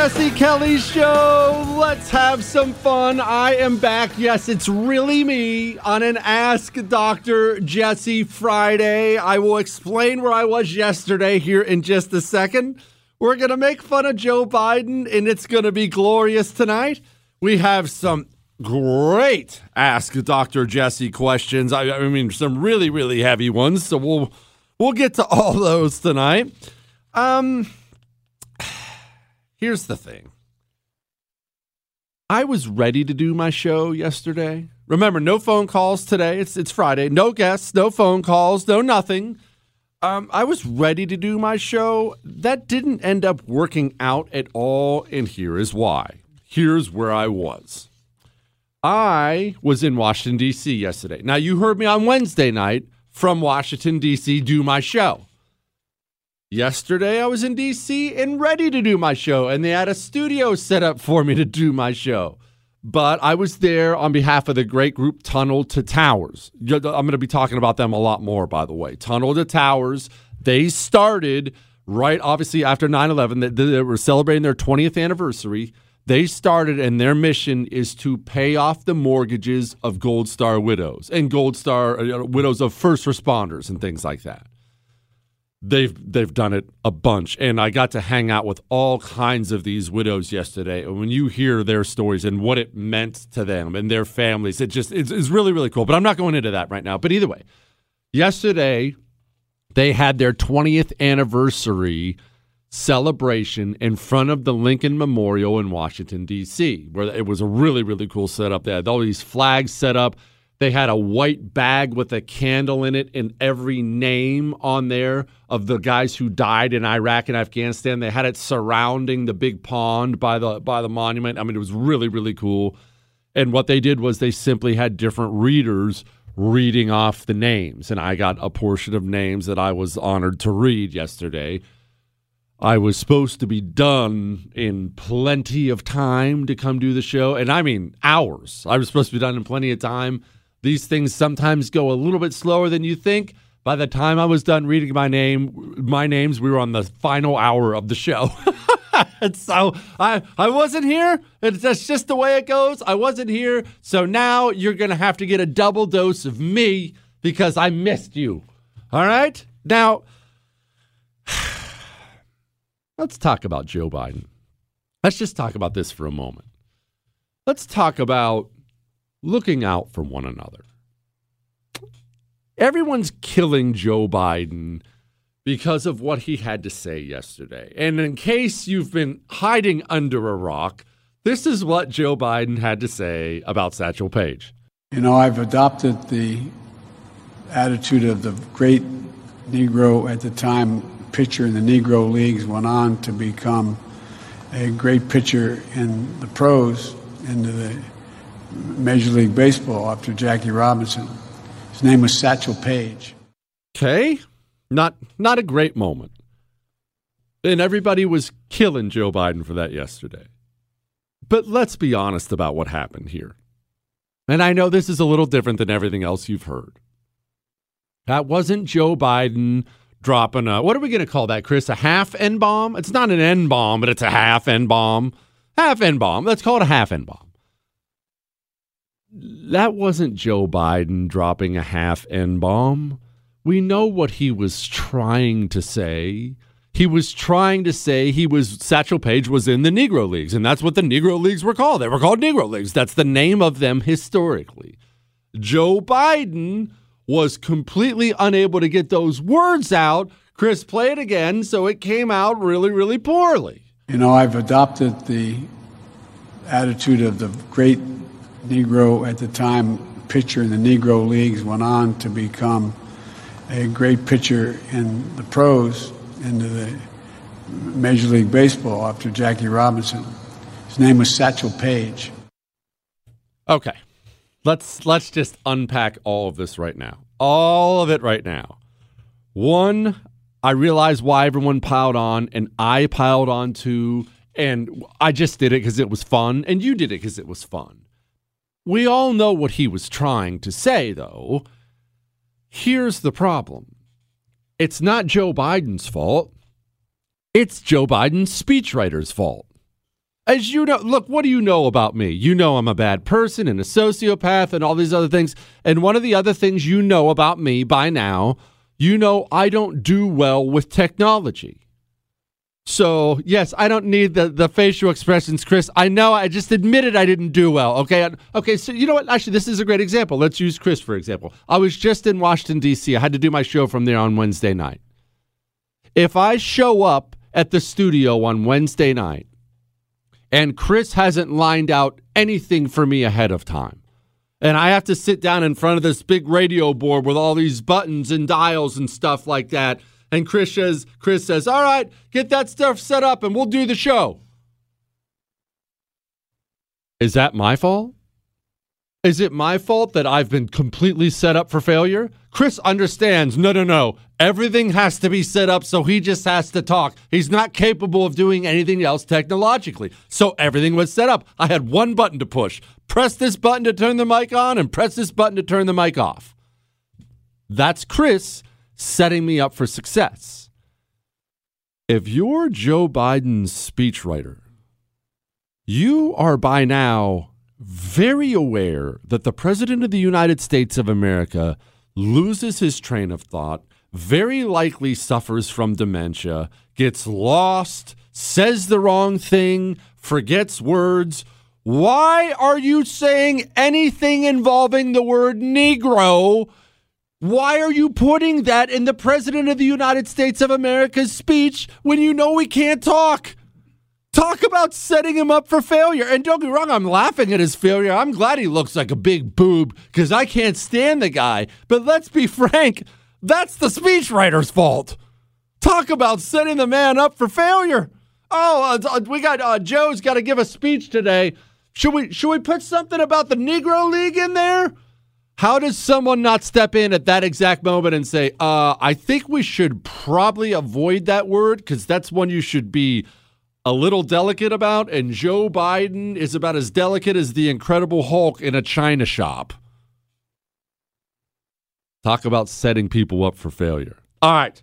Jesse Kelly Show. Let's have some fun. I am back. Yes, it's really me on an Ask Dr. Jesse Friday. I will explain where I was yesterday here in just a second. We're going to make fun of Joe Biden, and it's going to be glorious tonight. We have some great Ask Dr. Jesse questions. I, I mean, some really, really heavy ones. So we'll we'll get to all those tonight. Um, here's the thing. I was ready to do my show yesterday. Remember, no phone calls today. It's it's Friday. No guests, no phone calls, no nothing. Um, I was ready to do my show. That didn't end up working out at all, and here is why. Here's where I was. I was in Washington, D.C. yesterday. Now, you heard me on Wednesday night from Washington, D.C. do my show. Yesterday, I was in DC and ready to do my show, and they had a studio set up for me to do my show. But I was there on behalf of the great group Tunnel to Towers. I'm going to be talking about them a lot more, by the way. Tunnel to Towers, they started right, obviously, after 9 11. They, were celebrating their 20th anniversary. They started, and their mission is to pay off the mortgages of Gold Star widows and Gold Star uh, widows of first responders and things like that they've they've done it a bunch. And i got to hang out with all kinds of these widows yesterday. And when you hear their stories and what it meant to them and their families it just it's, it's really really cool. But i'm not going into that right now. But either way yesterday they had their 20th anniversary celebration in front of the lincoln memorial in washington d.c where it was a really really cool setup. They had all these flags set up they had a white bag with a candle in it and every name on there of the guys who died in Iraq and Afghanistan. They had it surrounding the big pond by the by the monument. I mean, it was really really cool. And what they did was they simply had different readers reading off the names, and I got a portion of names that I was honored to read yesterday. I was supposed to be done in plenty of time to come do the show, and I mean hours. I was supposed to be done in plenty of time. These things sometimes go a little bit slower than you think. By the time I was done reading my name, my names, we were on the final hour of the show. so I I wasn't here. It's that's just the way it goes. I wasn't here. So now you're gonna have to get a double dose of me because I missed you. All right? Now let's talk about Joe Biden. Let's just talk about this for a moment. Let's talk about looking out for one another. Everyone's killing Joe Biden because of what he had to say yesterday. And in case you've been hiding under a rock, this is what Joe Biden had to say about Satchel Paige. You know, I've adopted the attitude of the great Negro at the time pitcher in the Negro Leagues, went on to become a great pitcher in the pros, into the Major League Baseball after Jackie Robinson. His name was Satchel Paige. Okay. Not not a great moment. And everybody was killing Joe Biden for that yesterday. But let's be honest about what happened here. And I know this is a little different than everything else you've heard. That wasn't Joe Biden dropping a what are we going to call that, Chris? A half N bomb? It's not an N bomb, but it's a half N bomb. Half N bomb. Let's call it a half N bomb that wasn't Joe Biden dropping a half N bomb. We know what he was trying to say. He was trying to say he was Satchel Paige was in the Negro Leagues, and that's what the Negro Leagues were called. They were called Negro Leagues. That's the name of them historically. Joe Biden was completely unable to get those words out. Chris, played again. So it came out really, really poorly. You know, I've adopted the attitude of the great Negro at the time pitcher in the Negro Leagues, went on to become a great pitcher in the pros, into the Major League Baseball after Jackie Robinson. His name was Satchel Paige. Okay. Let's let's just unpack all of this right now. All of it right now. One, I realize why everyone piled on and I piled on too and I just did it because it was fun and you did it because it was fun. We all know what he was trying to say, though. Here's the problem it's not Joe Biden's fault, it's Joe Biden's speechwriter's fault. As you know, look, what do you know about me? You know I'm a bad person and a sociopath and all these other things. And one of the other things you know about me by now, you know I don't do well with technology. So, yes, I don't need the, the facial expressions, Chris. I know I just admitted I didn't do well. Okay. Okay. So, you know what? Actually, this is a great example. Let's use Chris, for example. I was just in Washington, D.C., I had to do my show from there on Wednesday night. If I show up at the studio on Wednesday night and Chris hasn't lined out anything for me ahead of time, and I have to sit down in front of this big radio board with all these buttons and dials and stuff like that and Chris says, Chris says, all right, get that stuff set up and we'll do the show. Is that my fault? Is it my fault that I've been completely set up for failure? Chris understands. No, no, no. Everything has to be set up so he just has to talk. He's not capable of doing anything else technologically. So everything was set up. I had one button to push. Press this button to turn the mic on and press this button to turn the mic off. That's Chris setting me up for success. If you're Joe Biden's speechwriter, you are by now very aware that the President of the United States of America loses his train of thought, very likely suffers from dementia, gets lost, says the wrong thing, forgets words. Why are you saying anything involving the word Negro why are you putting that in the President of the United States of America's speech when you know we can't talk? Talk about setting him up for failure. And don't get wrong, I'm laughing at his failure. I'm glad he looks like a big boob because I can't stand the guy. But let's be frank, that's the speechwriter's fault. Talk about setting the man up for failure. Oh, uh, uh we got uh, Joe's got to give a speech today. Should we should we put something about the Negro League in there? How does someone not step in at that exact moment and say, uh, I think we should probably avoid that word because that's one you should be a little delicate about? And Joe Biden is about as delicate as the Incredible Hulk in a china shop. Talk about setting people up for failure. All right.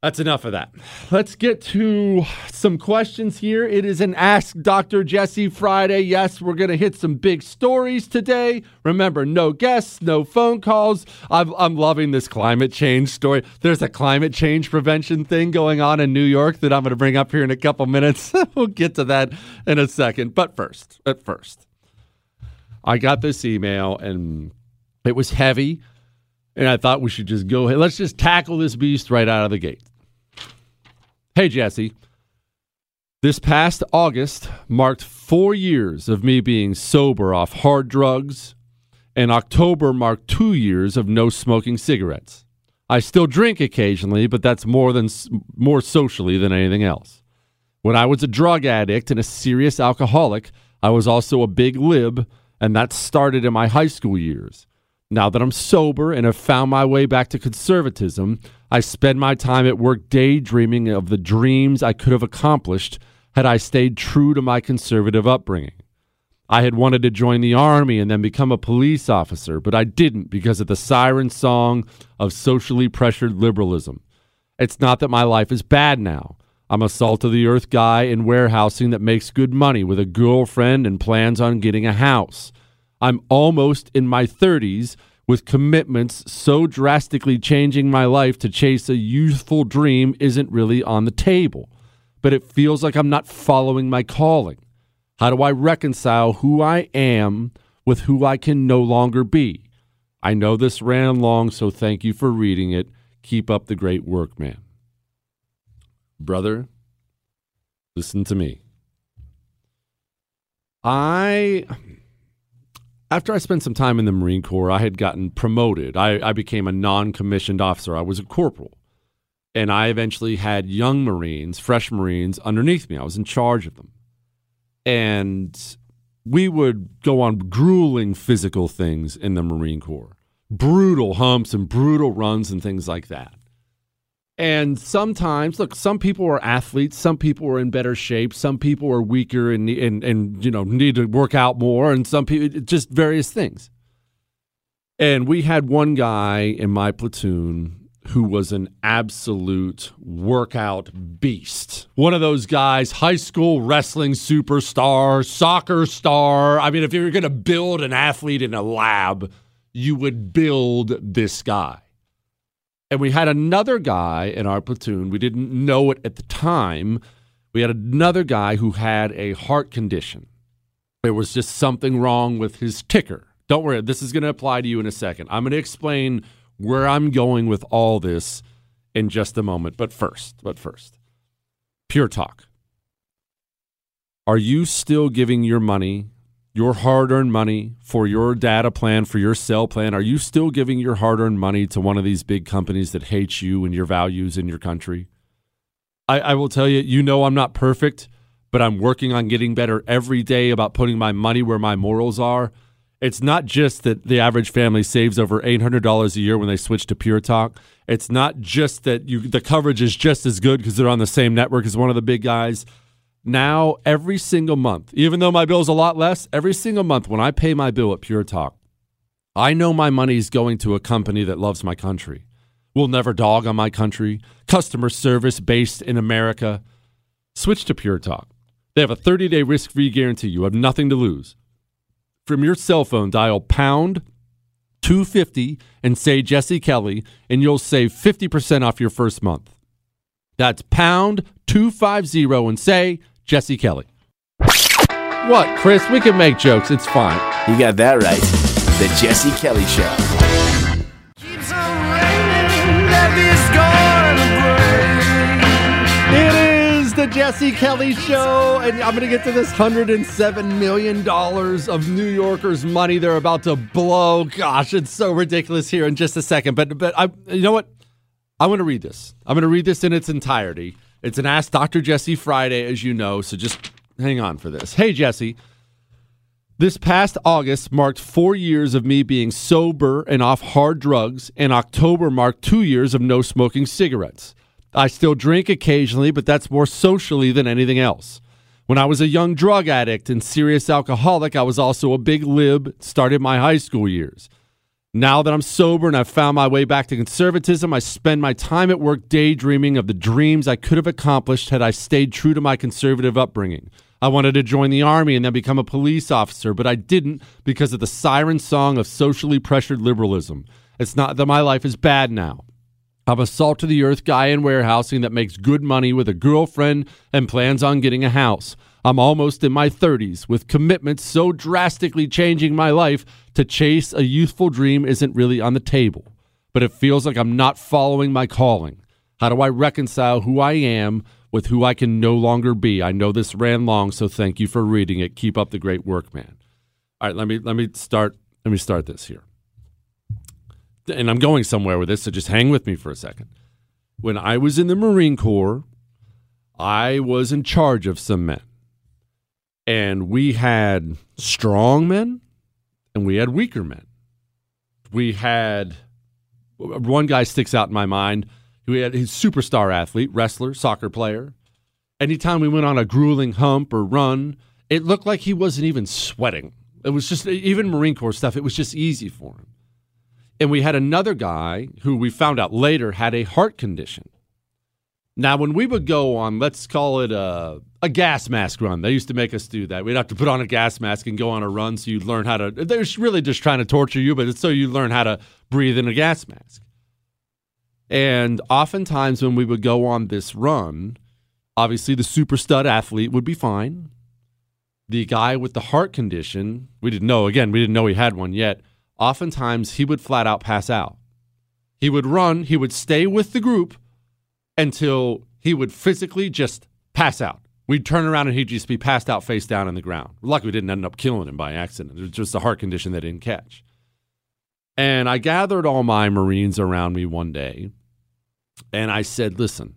That's enough of that. Let's get to some questions here. It is an Ask Dr. Jesse Friday. Yes, we're going to hit some big stories today. Remember, no guests, no phone calls. I'm, I'm loving this climate change story. There's a climate change prevention thing going on in New York that I'm going to bring up here in a couple minutes. we'll get to that in a second. But first, at first, I got this email and it was heavy. And I thought we should just go ahead. Let's just tackle this beast right out of the gate. Hey, Jesse. This past August marked four years of me being sober off hard drugs, and October marked two years of no smoking cigarettes. I still drink occasionally, but that's more than more socially than anything else. When I was a drug addict and a serious alcoholic, I was also a big lib, and that started in my high school years. Now that I'm sober and have found my way back to conservatism, I spend my time at work daydreaming of the dreams I could have accomplished had I stayed true to my conservative upbringing. I had wanted to join the army and then become a police officer, but I didn't because of the siren song of socially pressured liberalism. It's not that my life is bad now. I'm a salt of the earth guy in warehousing that makes good money with a girlfriend and plans on getting a house. I'm almost in my 30s with commitments so drastically changing my life to chase a youthful dream isn't really on the table. But it feels like I'm not following my calling. How do I reconcile who I am with who I can no longer be? I know this ran long, so thank you for reading it. Keep up the great work, man. Brother, listen to me. I after I spent some time in the Marine Corps, I had gotten promoted. I, I became a non commissioned officer. I was a corporal. And I eventually had young Marines, fresh Marines underneath me. I was in charge of them. And we would go on grueling physical things in the Marine Corps brutal humps and brutal runs and things like that. And sometimes, look, some people are athletes. Some people are in better shape. Some people are weaker and and and you know need to work out more. And some people just various things. And we had one guy in my platoon who was an absolute workout beast. One of those guys, high school wrestling superstar, soccer star. I mean, if you're going to build an athlete in a lab, you would build this guy. And we had another guy in our platoon. We didn't know it at the time. We had another guy who had a heart condition. There was just something wrong with his ticker. Don't worry, this is going to apply to you in a second. I'm going to explain where I'm going with all this in just a moment. But first, but first, pure talk. Are you still giving your money your hard earned money for your data plan, for your cell plan? Are you still giving your hard earned money to one of these big companies that hates you and your values in your country? I, I, will tell you, you know, I'm not perfect, but I'm working on getting better every day about putting my money where my morals are. It's not just that the average family saves over $800 a year when they switch to Pure Talk. It's not just that you, the coverage is just as good because they're on the same network as one of the big guys now every single month, even though my bill is a lot less, every single month when I pay my bill at Pure Talk, I know my money is going to a company that loves my country, will never dog on my country, customer service based in America. Switch to Pure Talk. They have a 30 day risk free guarantee. You have nothing to lose. From your cell phone, dial pound 250 and say Jesse Kelly, and you'll save 50% off your first month. That's pound 250 and say Jesse Kelly. What, Chris? We can make jokes. It's fine. You got that right. The Jesse Kelly Show. It is the Jesse Kelly Show, and I'm going to get to this $107 million of New Yorkers' money they're about to blow. Gosh, it's so ridiculous here in just a second. But, but I, you know what? I'm going to read this. I'm going to read this in its entirety. It's an Ask Dr. Jesse Friday, as you know, so just hang on for this. Hey, Jesse. This past August marked four years of me being sober and off hard drugs, and October marked two years of no smoking cigarettes. I still drink occasionally, but that's more socially than anything else. When I was a young drug addict and serious alcoholic, I was also a big lib, started my high school years. Now that I'm sober and I've found my way back to conservatism, I spend my time at work daydreaming of the dreams I could have accomplished had I stayed true to my conservative upbringing. I wanted to join the army and then become a police officer, but I didn't because of the siren song of socially pressured liberalism. It's not that my life is bad now. I'm a salt to the earth guy in warehousing that makes good money with a girlfriend and plans on getting a house. I'm almost in my 30s with commitments so drastically changing my life to chase a youthful dream isn't really on the table. But it feels like I'm not following my calling. How do I reconcile who I am with who I can no longer be? I know this ran long, so thank you for reading it. Keep up the great work, man. All right, let me let me start let me start this here. And I'm going somewhere with this, so just hang with me for a second. When I was in the Marine Corps, I was in charge of some men and we had strong men and we had weaker men. We had one guy sticks out in my mind. We had his superstar athlete, wrestler, soccer player. Anytime we went on a grueling hump or run, it looked like he wasn't even sweating. It was just even Marine Corps stuff. It was just easy for him. And we had another guy who we found out later had a heart condition. Now, when we would go on, let's call it a, a gas mask run, they used to make us do that. We'd have to put on a gas mask and go on a run so you'd learn how to. They're really just trying to torture you, but it's so you learn how to breathe in a gas mask. And oftentimes, when we would go on this run, obviously the super stud athlete would be fine. The guy with the heart condition, we didn't know, again, we didn't know he had one yet. Oftentimes, he would flat out pass out. He would run, he would stay with the group until he would physically just pass out. We'd turn around and he'd just be passed out face down on the ground. Luckily, we didn't end up killing him by accident. It was just a heart condition they didn't catch. And I gathered all my Marines around me one day and I said, listen,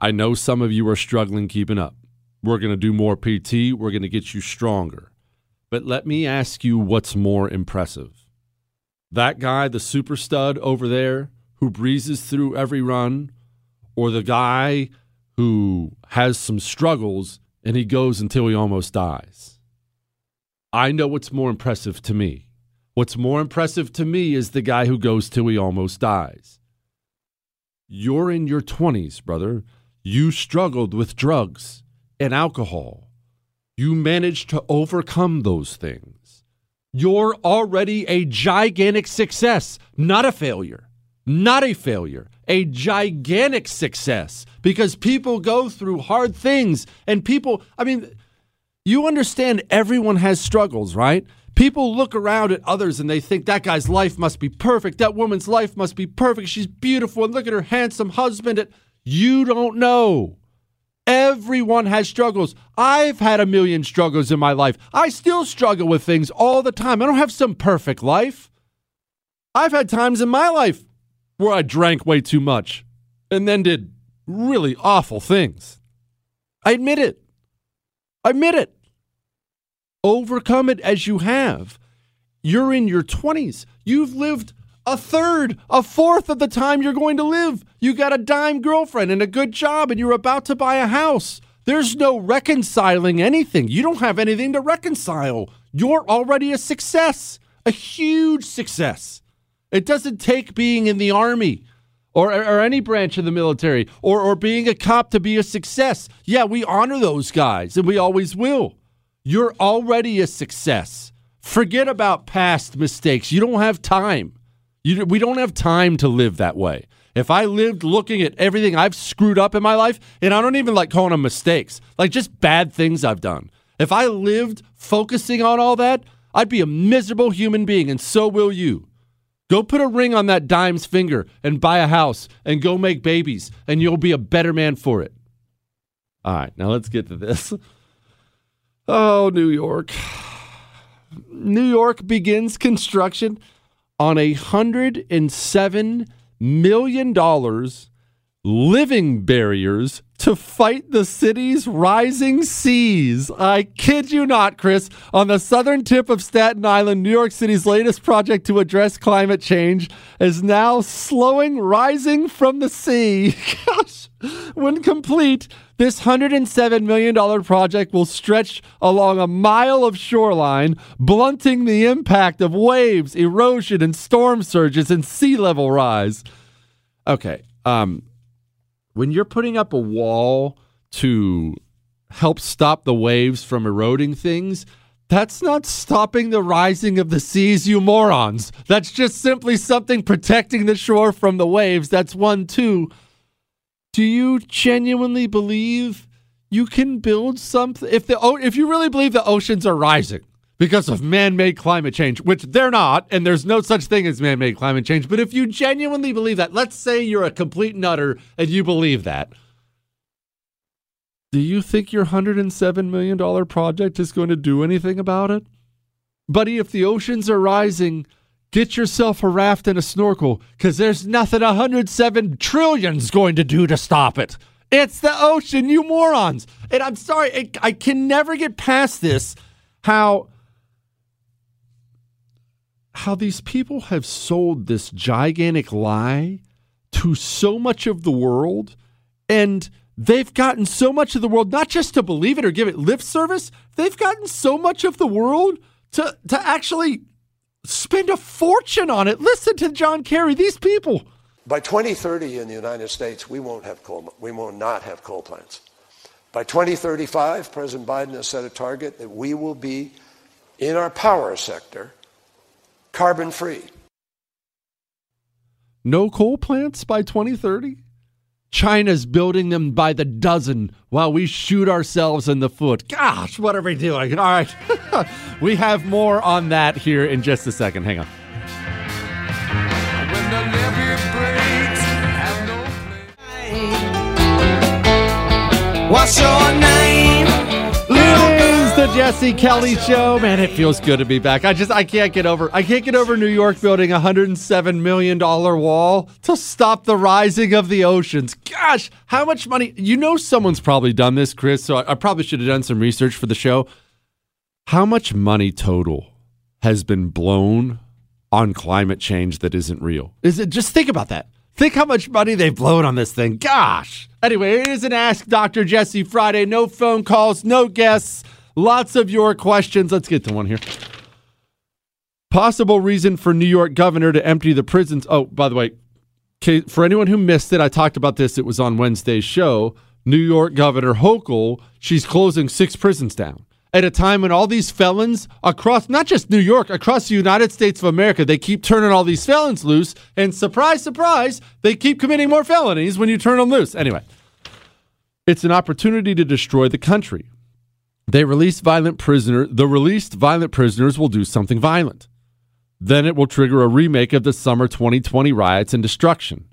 I know some of you are struggling keeping up. We're going to do more PT, we're going to get you stronger. But let me ask you what's more impressive. That guy, the super stud over there, who breezes through every run, or the guy who has some struggles and he goes until he almost dies. I know what's more impressive to me. What's more impressive to me is the guy who goes till he almost dies. You're in your 20s, brother. You struggled with drugs and alcohol. You managed to overcome those things. You're already a gigantic success, not a failure. Not a failure a gigantic success because people go through hard things and people, I mean, you understand everyone has struggles, right? People look around at others and they think that guy's life must be perfect. That woman's life must be perfect. She's beautiful. And look at her handsome husband. You don't know. Everyone has struggles. I've had a million struggles in my life. I still struggle with things all the time. I don't have some perfect life. I've had times in my life where I drank way too much and then did really awful things. I admit it. I admit it. Overcome it as you have. You're in your 20s. You've lived a third, a fourth of the time you're going to live. You got a dime girlfriend and a good job, and you're about to buy a house. There's no reconciling anything. You don't have anything to reconcile. You're already a success, a huge success. It doesn't take being in the army or, or any branch of the military or, or being a cop to be a success. Yeah, we honor those guys and we always will. You're already a success. Forget about past mistakes. You don't have time. You, we don't have time to live that way. If I lived looking at everything I've screwed up in my life, and I don't even like calling them mistakes, like just bad things I've done. If I lived focusing on all that, I'd be a miserable human being, and so will you. Go put a ring on that dime's finger and buy a house and go make babies, and you'll be a better man for it. All right, now let's get to this. Oh, New York. New York begins construction on a $107 million living barriers to fight the city's rising seas. I kid you not, Chris. On the southern tip of Staten Island, New York City's latest project to address climate change is now slowing rising from the sea. Gosh, when complete, this $107 million project will stretch along a mile of shoreline, blunting the impact of waves, erosion, and storm surges and sea level rise. Okay, um, when you're putting up a wall to help stop the waves from eroding things, that's not stopping the rising of the seas, you morons. That's just simply something protecting the shore from the waves. That's one, two. Do you genuinely believe you can build something? If the if you really believe the oceans are rising, because of man made climate change, which they're not, and there's no such thing as man made climate change. But if you genuinely believe that, let's say you're a complete nutter and you believe that, do you think your $107 million project is going to do anything about it? Buddy, if the oceans are rising, get yourself a raft and a snorkel because there's nothing 107 trillion's going to do to stop it. It's the ocean, you morons. And I'm sorry, I can never get past this how how these people have sold this gigantic lie to so much of the world and they've gotten so much of the world not just to believe it or give it lip service they've gotten so much of the world to to actually spend a fortune on it. Listen to John Kerry these people. By 2030 in the United States we won't have coal we will not have coal plants. By 2035 President Biden has set a target that we will be in our power sector carbon free. No coal plants by 2030? China's building them by the dozen while we shoot ourselves in the foot. Gosh, what are we doing? All right. we have more on that here in just a second. Hang on. What's your name? The Jesse Kelly Show. Man, it feels good to be back. I just I can't get over I can't get over New York building a hundred and seven million dollar wall to stop the rising of the oceans. Gosh, how much money? You know, someone's probably done this, Chris. So I, I probably should have done some research for the show. How much money total has been blown on climate change that isn't real? Is it just think about that? Think how much money they've blown on this thing. Gosh. Anyway, it is an Ask Dr. Jesse Friday. No phone calls, no guests. Lots of your questions. Let's get to one here. Possible reason for New York governor to empty the prisons. Oh, by the way, for anyone who missed it, I talked about this. It was on Wednesday's show. New York Governor Hochul, she's closing six prisons down at a time when all these felons across, not just New York, across the United States of America, they keep turning all these felons loose. And surprise, surprise, they keep committing more felonies when you turn them loose. Anyway, it's an opportunity to destroy the country. They release violent prisoner. The released violent prisoners will do something violent. Then it will trigger a remake of the summer 2020 riots and destruction.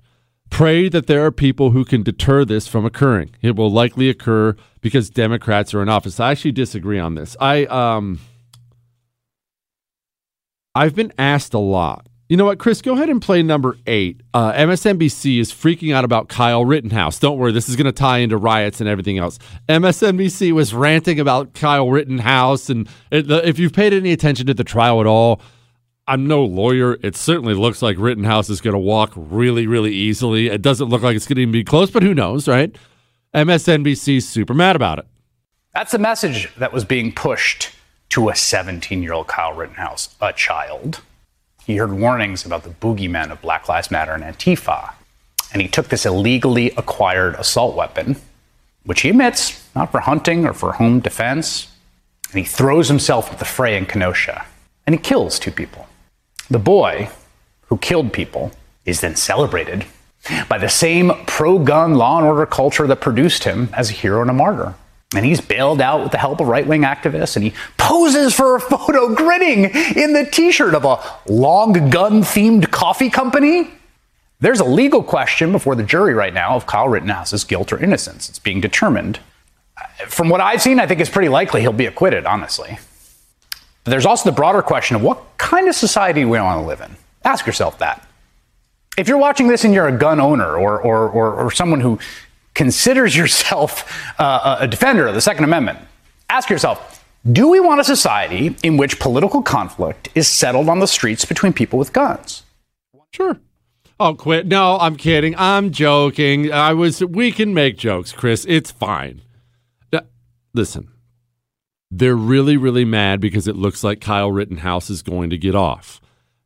Pray that there are people who can deter this from occurring. It will likely occur because Democrats are in office. I actually disagree on this. I um I've been asked a lot you know what, Chris? Go ahead and play number eight. Uh, MSNBC is freaking out about Kyle Rittenhouse. Don't worry, this is going to tie into riots and everything else. MSNBC was ranting about Kyle Rittenhouse, and it, if you've paid any attention to the trial at all, I'm no lawyer. It certainly looks like Rittenhouse is going to walk really, really easily. It doesn't look like it's going to even be close, but who knows, right? MSNBC's super mad about it. That's the message that was being pushed to a 17 year old Kyle Rittenhouse, a child he heard warnings about the boogeymen of Black Lives Matter and Antifa. And he took this illegally acquired assault weapon, which he admits, not for hunting or for home defense, and he throws himself into the fray in Kenosha. And he kills two people. The boy who killed people is then celebrated by the same pro gun law and order culture that produced him as a hero and a martyr. And he's bailed out with the help of right wing activists, and he poses for a photo grinning in the t shirt of a long gun themed coffee company. There's a legal question before the jury right now of Kyle Rittenhouse's guilt or innocence. It's being determined. From what I've seen, I think it's pretty likely he'll be acquitted, honestly. But there's also the broader question of what kind of society we want to live in? Ask yourself that. If you're watching this and you're a gun owner or, or, or, or someone who considers yourself uh, a defender of the Second Amendment, ask yourself do we want a society in which political conflict is settled on the streets between people with guns? Sure. Oh, quit. No, I'm kidding. I'm joking. I was, we can make jokes, Chris. It's fine. Listen, they're really, really mad because it looks like Kyle Rittenhouse is going to get off.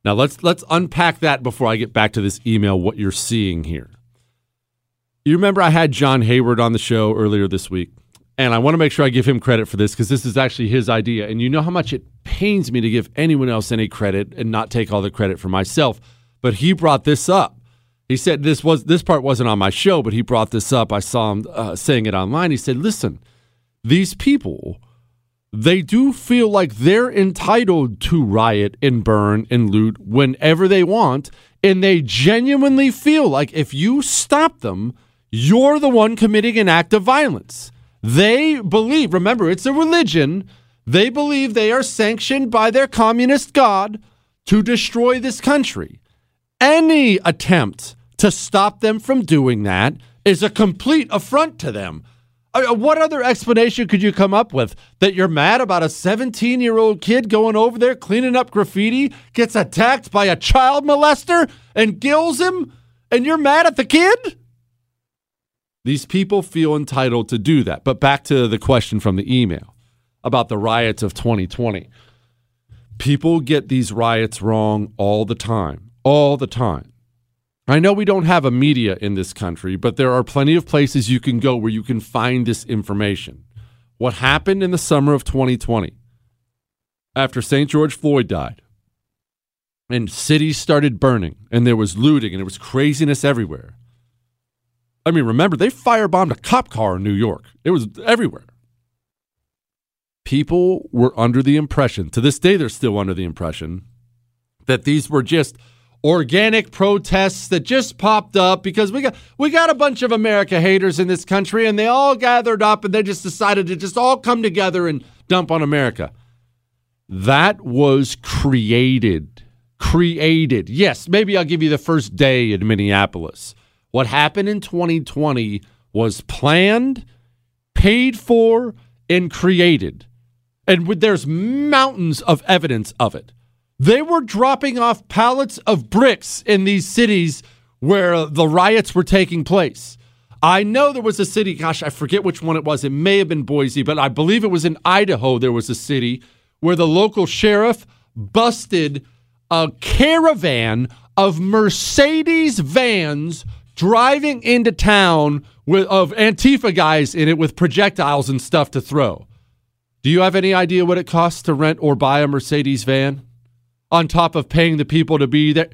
Now let's let's unpack that before I get back to this email. What you're seeing here. You remember I had John Hayward on the show earlier this week, and I want to make sure I give him credit for this because this is actually his idea. And you know how much it pains me to give anyone else any credit and not take all the credit for myself. But he brought this up. He said this was this part wasn't on my show, but he brought this up. I saw him uh, saying it online. He said, "Listen, these people." they do feel like they're entitled to riot and burn and loot whenever they want. And they genuinely feel like if you stop them, you're the one committing an act of violence. They believe, remember, it's a religion. They believe they are sanctioned by their communist God to destroy this country. Any attempt to stop them from doing that is a complete affront to them. Uh, what other explanation could you come up with that you're mad about a 17 year old kid going over there cleaning up graffiti, gets attacked by a child molester and kills him, and you're mad at the kid? These people feel entitled to do that. But back to the question from the email about the riots of 2020. People get these riots wrong all the time, all the time. I know we don't have a media in this country, but there are plenty of places you can go where you can find this information. What happened in the summer of 2020 after St. George Floyd died and cities started burning and there was looting and there was craziness everywhere. I mean, remember, they firebombed a cop car in New York, it was everywhere. People were under the impression, to this day, they're still under the impression, that these were just organic protests that just popped up because we got we got a bunch of America haters in this country and they all gathered up and they just decided to just all come together and dump on America. That was created. Created. Yes, maybe I'll give you the first day in Minneapolis. What happened in 2020 was planned, paid for, and created. And there's mountains of evidence of it. They were dropping off pallets of bricks in these cities where the riots were taking place. I know there was a city, gosh, I forget which one it was. It may have been Boise, but I believe it was in Idaho. There was a city where the local sheriff busted a caravan of Mercedes vans driving into town with of Antifa guys in it with projectiles and stuff to throw. Do you have any idea what it costs to rent or buy a Mercedes van? on top of paying the people to be there.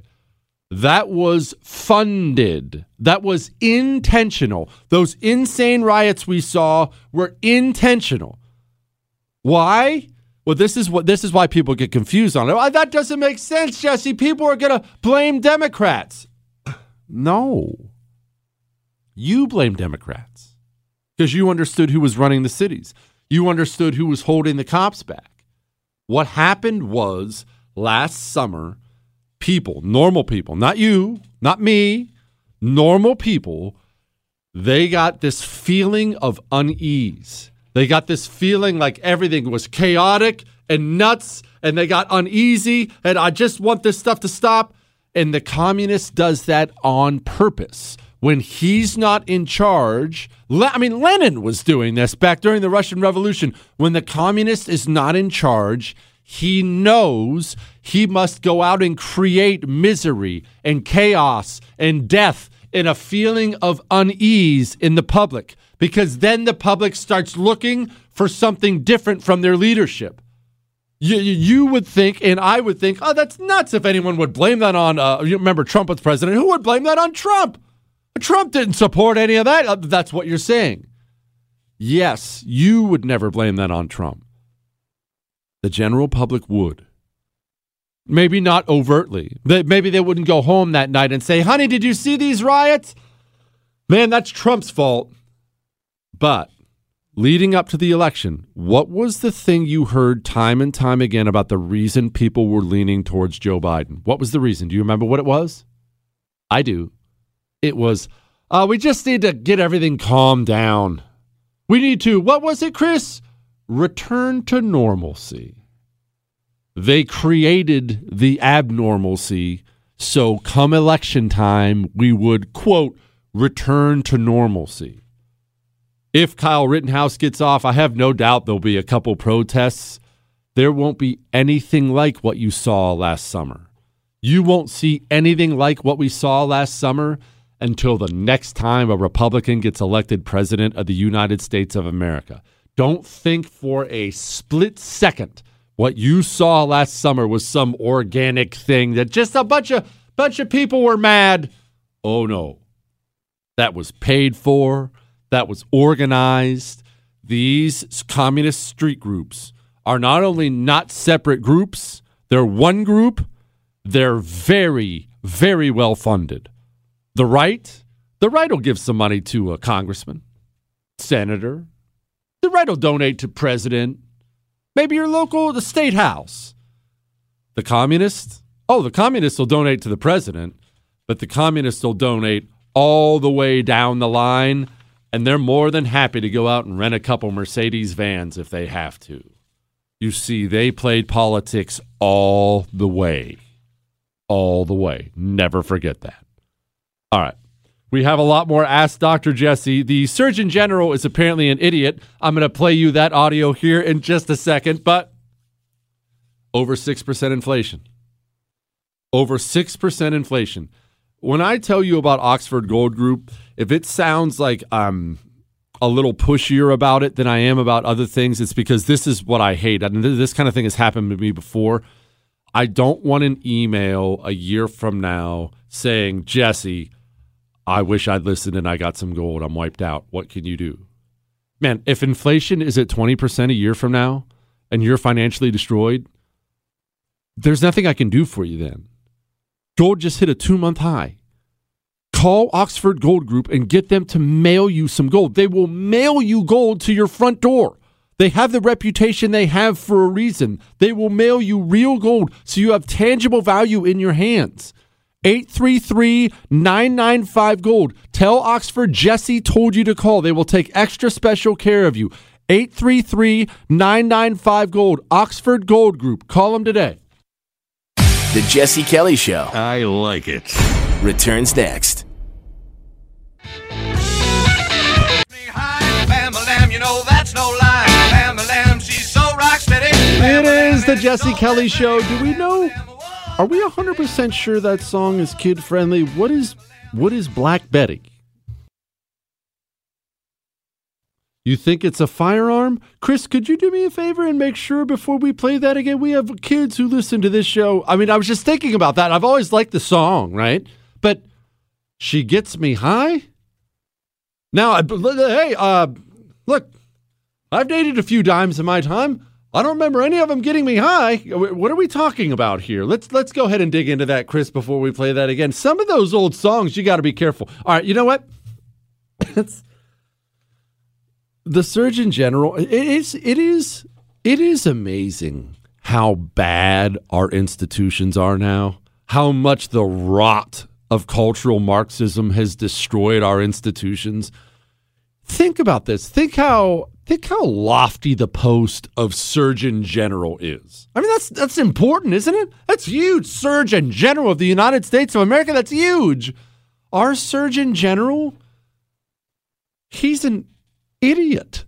That was funded. That was intentional. Those insane riots we saw were intentional. Why? Well, this is what this is why people get confused on it. that doesn't make sense, Jesse. People are going to blame Democrats. No. You blame Democrats because you understood who was running the cities. You understood who was holding the cops back. What happened was last summer, people, normal people, not you, not me, normal people, they got this feeling of unease. They got this feeling like everything was chaotic and nuts and they got uneasy and I just want this stuff to stop. And the communist does that on purpose. When he's not in charge, I mean, Lenin was doing this back during the Russian Revolution. When the communist is not in charge, he knows he must go out and create misery and chaos and death and a feeling of unease in the public because then the public starts looking for something different from their leadership. You, you would think, and I would think, oh, that's nuts if anyone would blame that on, uh, you remember Trump was president. Who would blame that on Trump? Trump didn't support any of that. Uh, that's what you're saying. Yes, you would never blame that on Trump. The general public would. Maybe not overtly. Maybe they wouldn't go home that night and say, honey, did you see these riots? Man, that's Trump's fault. But leading up to the election, what was the thing you heard time and time again about the reason people were leaning towards Joe Biden? What was the reason? Do you remember what it was? I do. It was, uh, we just need to get everything calmed down. We need to, what was it, Chris? Return to normalcy. They created the abnormalcy so come election time, we would, quote, return to normalcy. If Kyle Rittenhouse gets off, I have no doubt there'll be a couple protests. There won't be anything like what you saw last summer. You won't see anything like what we saw last summer until the next time a Republican gets elected president of the United States of America. Don't think for a split second what you saw last summer was some organic thing that just a bunch of bunch of people were mad. Oh no. That was paid for, that was organized. These communist street groups are not only not separate groups, they're one group, they're very, very well funded. The right, the right will give some money to a congressman, senator. The right will donate to president, maybe your local, the state house. The communists, oh, the communists will donate to the president, but the communists will donate all the way down the line, and they're more than happy to go out and rent a couple Mercedes vans if they have to. You see, they played politics all the way. All the way. Never forget that. All right. We have a lot more Ask Dr. Jesse. The Surgeon General is apparently an idiot. I'm going to play you that audio here in just a second, but over 6% inflation. Over 6% inflation. When I tell you about Oxford Gold Group, if it sounds like I'm a little pushier about it than I am about other things, it's because this is what I hate. I mean, this kind of thing has happened to me before. I don't want an email a year from now saying, Jesse, I wish I'd listened and I got some gold. I'm wiped out. What can you do? Man, if inflation is at 20% a year from now and you're financially destroyed, there's nothing I can do for you then. Gold just hit a two month high. Call Oxford Gold Group and get them to mail you some gold. They will mail you gold to your front door. They have the reputation they have for a reason. They will mail you real gold so you have tangible value in your hands. 833 995 Gold. Tell Oxford Jesse told you to call. They will take extra special care of you. 833 995 Gold. Oxford Gold Group. Call them today. The Jesse Kelly Show I like it. returns next. It is the Jesse Kelly Show. Do we know? Are we 100% sure that song is kid friendly? What is what is Black Betty? You think it's a firearm? Chris, could you do me a favor and make sure before we play that again? We have kids who listen to this show. I mean, I was just thinking about that. I've always liked the song, right? But she gets me high. Now, hey, uh, look, I've dated a few dimes in my time. I don't remember any of them getting me high. What are we talking about here? Let's let's go ahead and dig into that, Chris, before we play that again. Some of those old songs, you got to be careful. All right, you know what? the Surgeon General. It is it is it is amazing how bad our institutions are now. How much the rot of cultural Marxism has destroyed our institutions. Think about this. Think how think how lofty the post of Surgeon General is. I mean, that's that's important, isn't it? That's huge. Surgeon General of the United States of America. That's huge. Our Surgeon General, he's an idiot.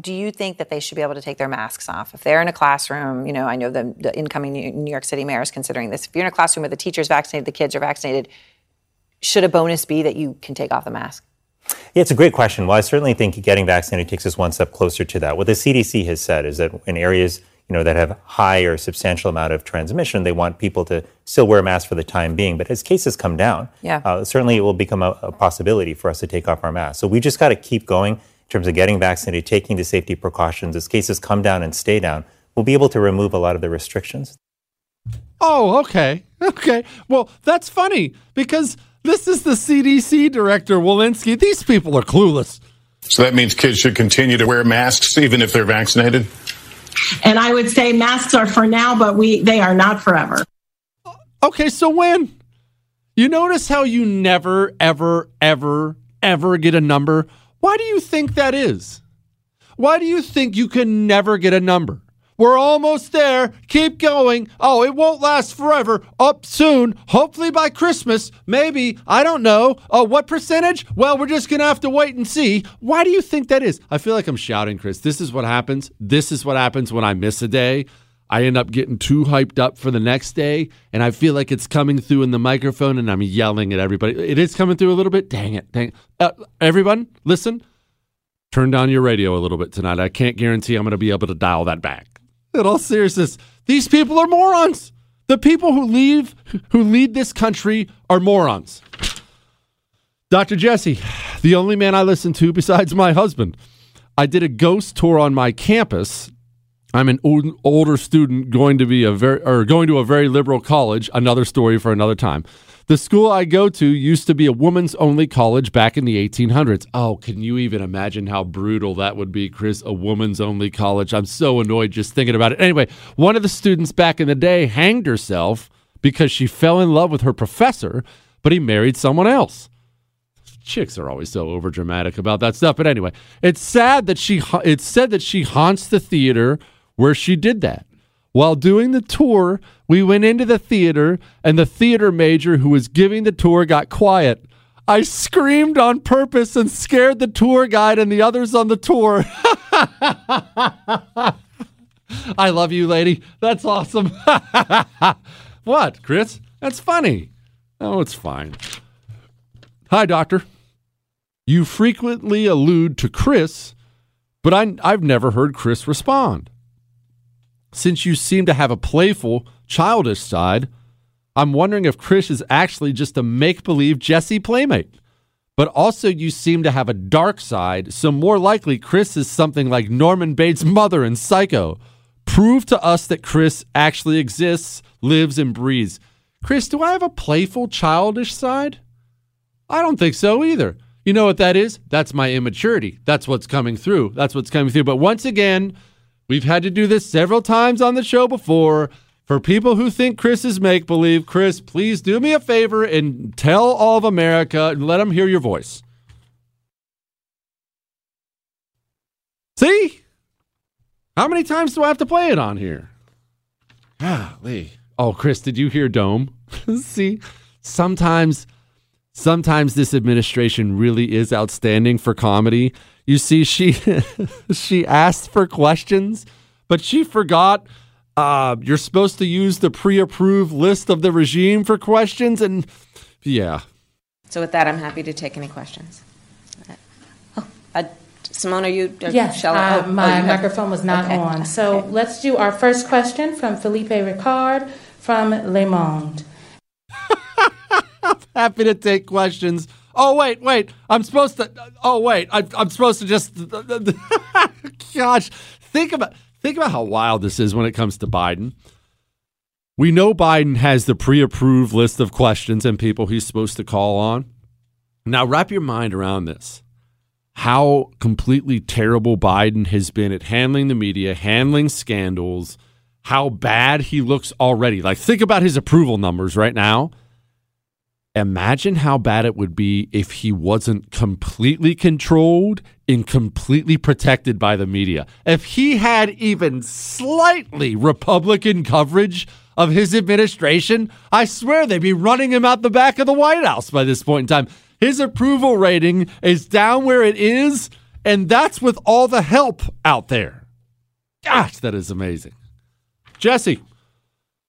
do you think that they should be able to take their masks off if they're in a classroom you know i know the, the incoming new New york city mayor is considering this if you're in a classroom where the teacher's vaccinated the kids are vaccinated should a bonus be that you can take off the mask Yeah, it's a great question. Well, I certainly think getting vaccinated takes us one step closer to that. What the CDC has said is that in areas you know that have high or substantial amount of transmission, they want people to still wear masks for the time being. But as cases come down, Yeah. uh, certainly it will become a, a possibility for us to take off our masks. So we just got to keep going in terms of getting vaccinated, taking the safety precautions. As cases come down and stay down, we'll be able to remove a lot of the restrictions. Oh, okay. Okay. Well, that's funny because this is the CDC director, Walensky. These people are clueless. So that means kids should continue to wear masks even if they're vaccinated? And I would say masks are for now, but we they are not forever. Okay, so when? You notice how you never, ever, ever, ever get a number? Why do you think that is? Why do you think you can never get a number? We're almost there. Keep going. Oh, it won't last forever. Up soon. Hopefully by Christmas. Maybe. I don't know. Oh, what percentage? Well, we're just going to have to wait and see. Why do you think that is? I feel like I'm shouting, Chris. This is what happens. This is what happens when I miss a day. I end up getting too hyped up for the next day, and I feel like it's coming through in the microphone, and I'm yelling at everybody. It is coming through a little bit. Dang it. Dang it. Uh, everyone, listen. Turn down your radio a little bit tonight. I can't guarantee I'm going to be able to dial that back in all seriousness, these people are morons. The people who leave who lead this country are morons. Dr. Jesse, the only man I listen to besides my husband. I did a ghost tour on my campus. I'm an old, older student going to be a very or going to a very liberal college. Another story for another time. The school I go to used to be a woman's only college back in the 1800s. Oh, can you even imagine how brutal that would be, Chris? A woman's only college. I'm so annoyed just thinking about it. Anyway, one of the students back in the day hanged herself because she fell in love with her professor, but he married someone else. Chicks are always so overdramatic about that stuff. But anyway, it's sad that she it's said that she haunts the theater where she did that. While doing the tour, we went into the theater, and the theater major who was giving the tour got quiet. I screamed on purpose and scared the tour guide and the others on the tour. I love you, lady. That's awesome. what, Chris? That's funny. Oh, it's fine. Hi, doctor. You frequently allude to Chris, but I, I've never heard Chris respond. Since you seem to have a playful, childish side, I'm wondering if Chris is actually just a make believe Jesse playmate. But also, you seem to have a dark side, so more likely Chris is something like Norman Bates' mother in Psycho. Prove to us that Chris actually exists, lives, and breathes. Chris, do I have a playful, childish side? I don't think so either. You know what that is? That's my immaturity. That's what's coming through. That's what's coming through. But once again, We've had to do this several times on the show before. For people who think Chris is make believe, Chris, please do me a favor and tell all of America and let them hear your voice. See? How many times do I have to play it on here? Golly. Oh, Chris, did you hear Dome? See, sometimes, sometimes this administration really is outstanding for comedy. You see, she she asked for questions, but she forgot. Uh, you're supposed to use the pre-approved list of the regime for questions, and yeah. So with that, I'm happy to take any questions. Oh, uh, Symone, are you? Uh, yes, shall I, oh, oh, my microphone was not okay. on. So okay. let's do our first question from Felipe Ricard from Le Monde. happy to take questions oh wait, wait, I'm supposed to. Oh wait, I, I'm supposed to just. gosh, think about think about how wild this is when it comes to Biden. We know Biden has the pre-approved list of questions and people he's supposed to call on. Now wrap your mind around this. How completely terrible Biden has been at handling the media, handling scandals, how bad he looks already. Like think about his approval numbers right now Imagine how bad it would be if he wasn't completely controlled and completely protected by the media. If he had even slightly Republican coverage of his administration, I swear they'd be running him out the back of the White House by this point in time. His approval rating is down where it is, and that's with all the help out there. Gosh, that is amazing. Jesse,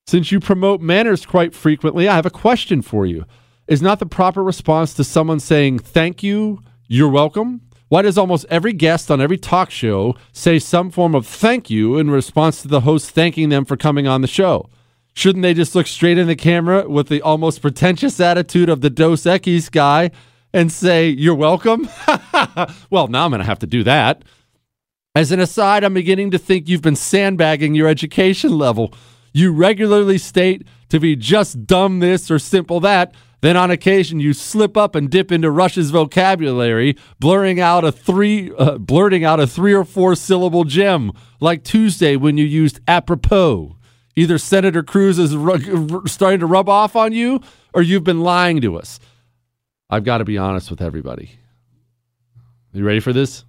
since you promote manners quite frequently, I have a question for you is not the proper response to someone saying, Thank you, you're welcome? Why does almost every guest on every talk show say some form of thank you in response to the host thanking them for coming on the show? Shouldn't they just look straight in the camera with the almost pretentious attitude of the Dos Equis guy and say, You're welcome? well, now I'm going to have to do that. As an aside, I'm beginning to think you've been sandbagging your education level. You regularly state to be just dumb this or simple that, then on occasion you slip up and dip into Rush's vocabulary, blurring out a three, uh, blurting out a three or four syllable gem, like Tuesday when you used apropos. Either Senator Cruz is ru- starting to rub off on you or you've been lying to us. I've got to be honest with everybody. You ready for this?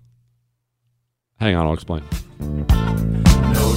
Hang on, I'll explain. No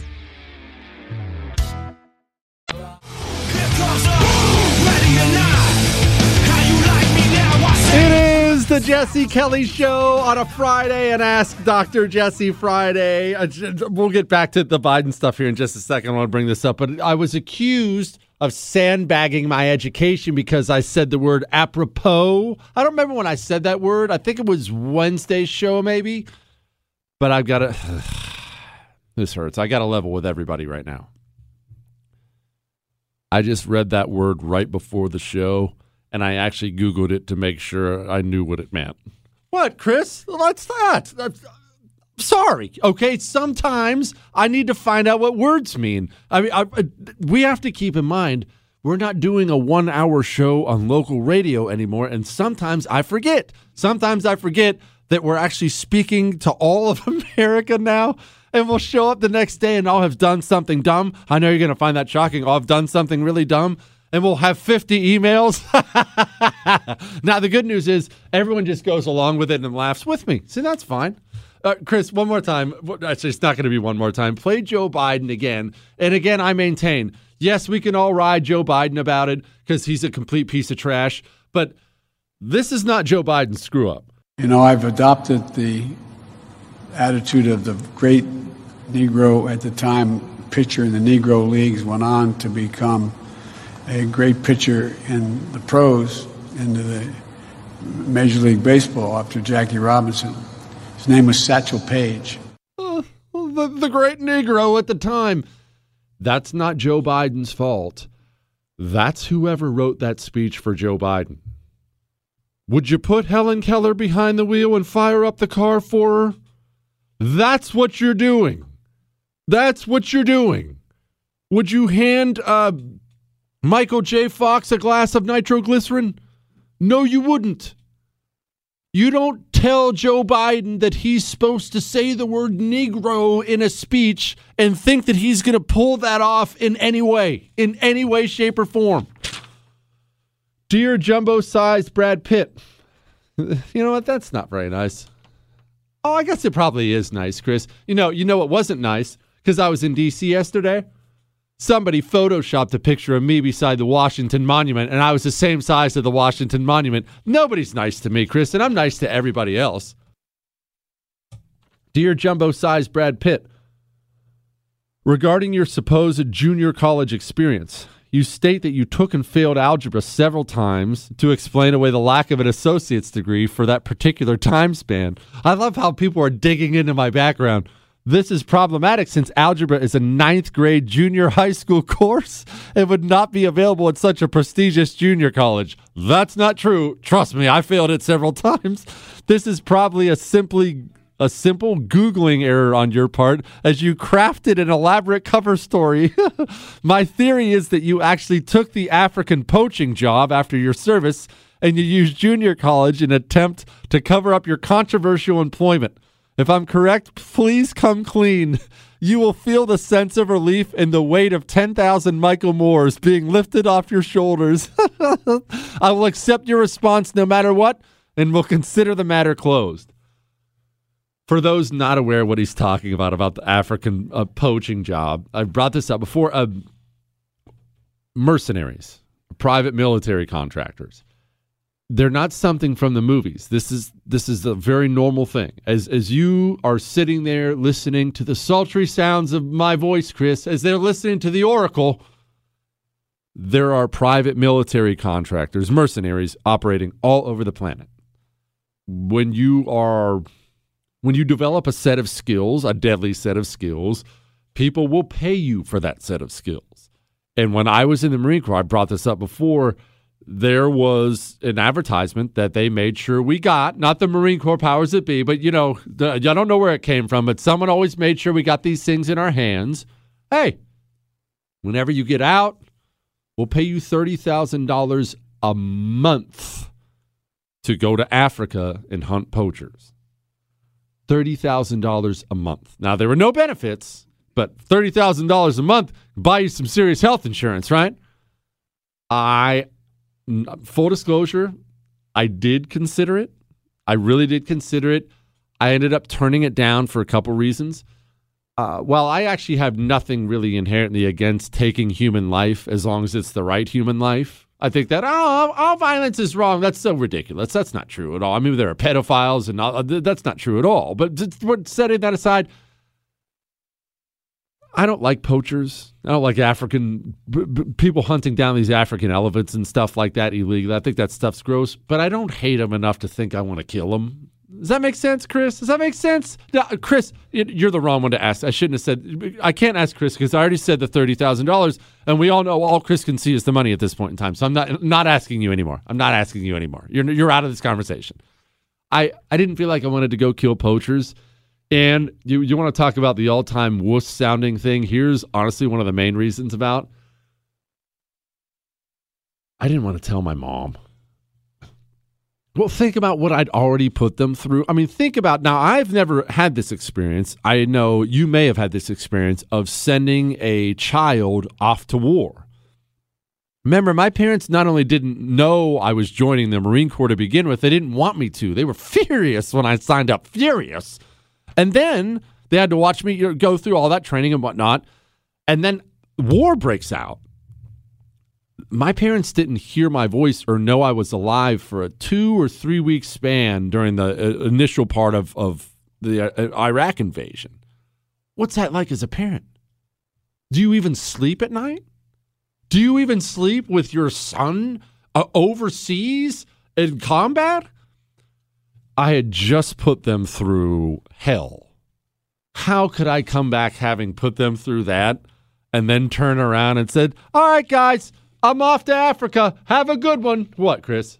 Jesse Kelly Show on a Friday and Ask Dr. Jesse Friday. Uh, We'll get back to the Biden stuff here in just a second. I want to bring this up, but I was accused of sandbagging my education because I said the word apropos. I don't remember when I said that word. I think it was Wednesday's show, maybe. But I've got to. This hurts. I got to level with everybody right now. I just read that word right before the show, and I actually Googled it to make sure I knew what it meant. What, Chris? What's that? Sorry. Okay, sometimes I need to find out what words mean. I mean, I, I- we have to keep in mind we're not doing a one-hour show on local radio anymore, and sometimes I forget. Sometimes I forget that we're actually speaking to all of America now. And we'll show up the next day and I'll have done something dumb. I know you're going to find that shocking. I'll have done something really dumb and we'll have 50 emails. now, the good news is everyone just goes along with it and laughs with me. See, that's fine. Uh, Chris, one more time. Actually, it's not going to be one more time. Play Joe Biden again. And again, I maintain yes, we can all ride Joe Biden about it because he's a complete piece of trash. But this is not Joe Biden's screw up. You know, I've adopted the attitude of the great Negro at the time pitcher in the Negro leagues, went on to become a great pitcher in the pros, into the Major League Baseball after Jackie Robinson. His name was Satchel Paige. Uh, the, the great Negro at the time. That's not Joe Biden's fault. That's whoever wrote that speech for Joe Biden. Would you put Helen Keller behind the wheel and fire up the car for her? That's what you're doing. That's what you're doing. Would you hand uh, Michael J. Fox a glass of nitroglycerin? No, you wouldn't. You don't tell Joe Biden that he's supposed to say the word Negro in a speech and think that he's going to pull that off in any way, in any way, shape, or form. Dear jumbo sized Brad Pitt. You know what? That's not very nice. Oh, I guess it probably is nice, Chris. You know, you know what wasn't nice? Because I was in DC yesterday. Somebody photoshopped a picture of me beside the Washington Monument, and I was the same size as the Washington Monument. Nobody's nice to me, Chris, and I'm nice to everybody else. Dear jumbo sized Brad Pitt, regarding your supposed junior college experience, you state that you took and failed algebra several times to explain away the lack of an associate's degree for that particular time span. I love how people are digging into my background. This is problematic since algebra is a ninth grade junior high school course and would not be available at such a prestigious junior college. That's not true. Trust me, I failed it several times. This is probably a simply a simple Googling error on your part as you crafted an elaborate cover story. My theory is that you actually took the African poaching job after your service and you used junior college in an attempt to cover up your controversial employment. If I'm correct, please come clean. You will feel the sense of relief and the weight of 10,000 Michael Moores being lifted off your shoulders. I will accept your response no matter what and will consider the matter closed. For those not aware what he's talking about, about the African uh, poaching job, I've brought this up before. Uh, mercenaries, private military contractors they're not something from the movies. This is this is a very normal thing. As as you are sitting there listening to the sultry sounds of my voice, Chris, as they're listening to the Oracle, there are private military contractors, mercenaries operating all over the planet. When you are when you develop a set of skills, a deadly set of skills, people will pay you for that set of skills. And when I was in the Marine Corps, I brought this up before there was an advertisement that they made sure we got, not the Marine Corps powers that be, but you know, the, I don't know where it came from, but someone always made sure we got these things in our hands. Hey, whenever you get out, we'll pay you $30,000 a month to go to Africa and hunt poachers. $30,000 a month. Now, there were no benefits, but $30,000 a month buy you some serious health insurance, right? I full disclosure, I did consider it. I really did consider it. I ended up turning it down for a couple reasons. Uh, while I actually have nothing really inherently against taking human life as long as it's the right human life, I think that oh, all violence is wrong. That's so ridiculous. That's not true at all. I mean, there are pedophiles, and all, that's not true at all. But setting that aside, I don't like poachers. I don't like African b- b- people hunting down these African elephants and stuff like that illegally. I think that stuff's gross, but I don't hate them enough to think I want to kill them. Does that make sense, Chris? Does that make sense? No, uh, Chris, you're the wrong one to ask. I shouldn't have said. I can't ask Chris because I already said the thirty thousand dollars, and we all know all Chris can see is the money at this point in time. So I'm not not asking you anymore. I'm not asking you anymore. You're you're out of this conversation. I I didn't feel like I wanted to go kill poachers. And you, you want to talk about the all time wuss sounding thing? Here's honestly one of the main reasons about I didn't want to tell my mom. Well, think about what I'd already put them through. I mean, think about now, I've never had this experience. I know you may have had this experience of sending a child off to war. Remember, my parents not only didn't know I was joining the Marine Corps to begin with, they didn't want me to. They were furious when I signed up. Furious. And then they had to watch me go through all that training and whatnot. And then war breaks out. My parents didn't hear my voice or know I was alive for a two or three week span during the uh, initial part of, of the uh, Iraq invasion. What's that like as a parent? Do you even sleep at night? Do you even sleep with your son uh, overseas in combat? I had just put them through hell. How could I come back having put them through that and then turn around and said, "All right, guys, I'm off to Africa. Have a good one." What, Chris?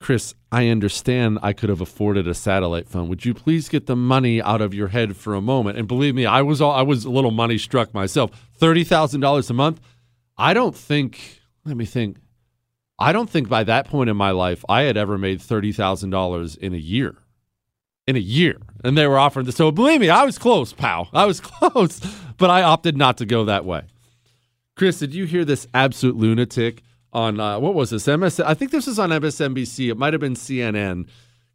Chris, I understand I could have afforded a satellite phone. Would you please get the money out of your head for a moment? And believe me, I was all, I was a little money struck myself. Thirty thousand dollars a month. I don't think. Let me think. I don't think by that point in my life I had ever made thirty thousand dollars in a year. In a year, and they were offering this. So believe me, I was close, pal. I was close, but I opted not to go that way. Chris, did you hear this absolute lunatic? on uh, what was this MS? I think this was on MSNBC. It might have been CNN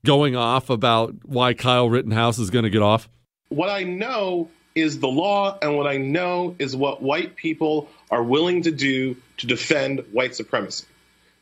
going off about why Kyle Rittenhouse is going to get off. What I know is the law, and what I know is what white people are willing to do to defend white supremacy.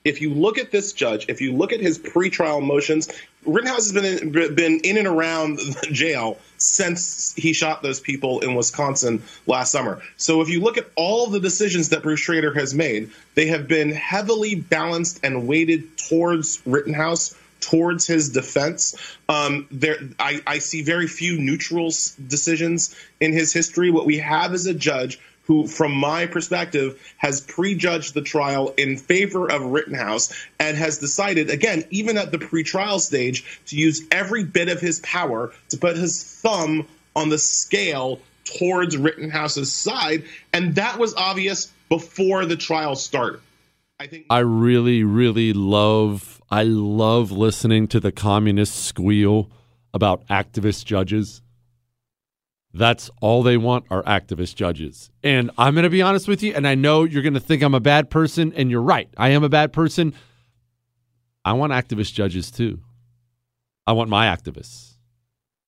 If you look at this judge, if you look at his pretrial motions, Rittenhouse has been in, been in and around jail since he shot those people in Wisconsin last summer. So if you look at all the decisions that Bruce Schroeder has made, they have been heavily balanced and weighted towards Rittenhouse towards his defense. Um, there, I, I, see very few neutral decisions in his history. What we have is a judge who, from my perspective, has prejudged the trial in favor of Rittenhouse and has decided, again, even at the pretrial stage, to use every bit of his power to put his thumb on the scale towards Rittenhouse's side. And that was obvious before the trial started. I think I really, really love I love listening to the communists squeal about activist judges. That's all they want are activist judges. And I'm going to be honest with you, and I know you're going to think I'm a bad person, and you're right. I am a bad person. I want activist judges too. I want my activists.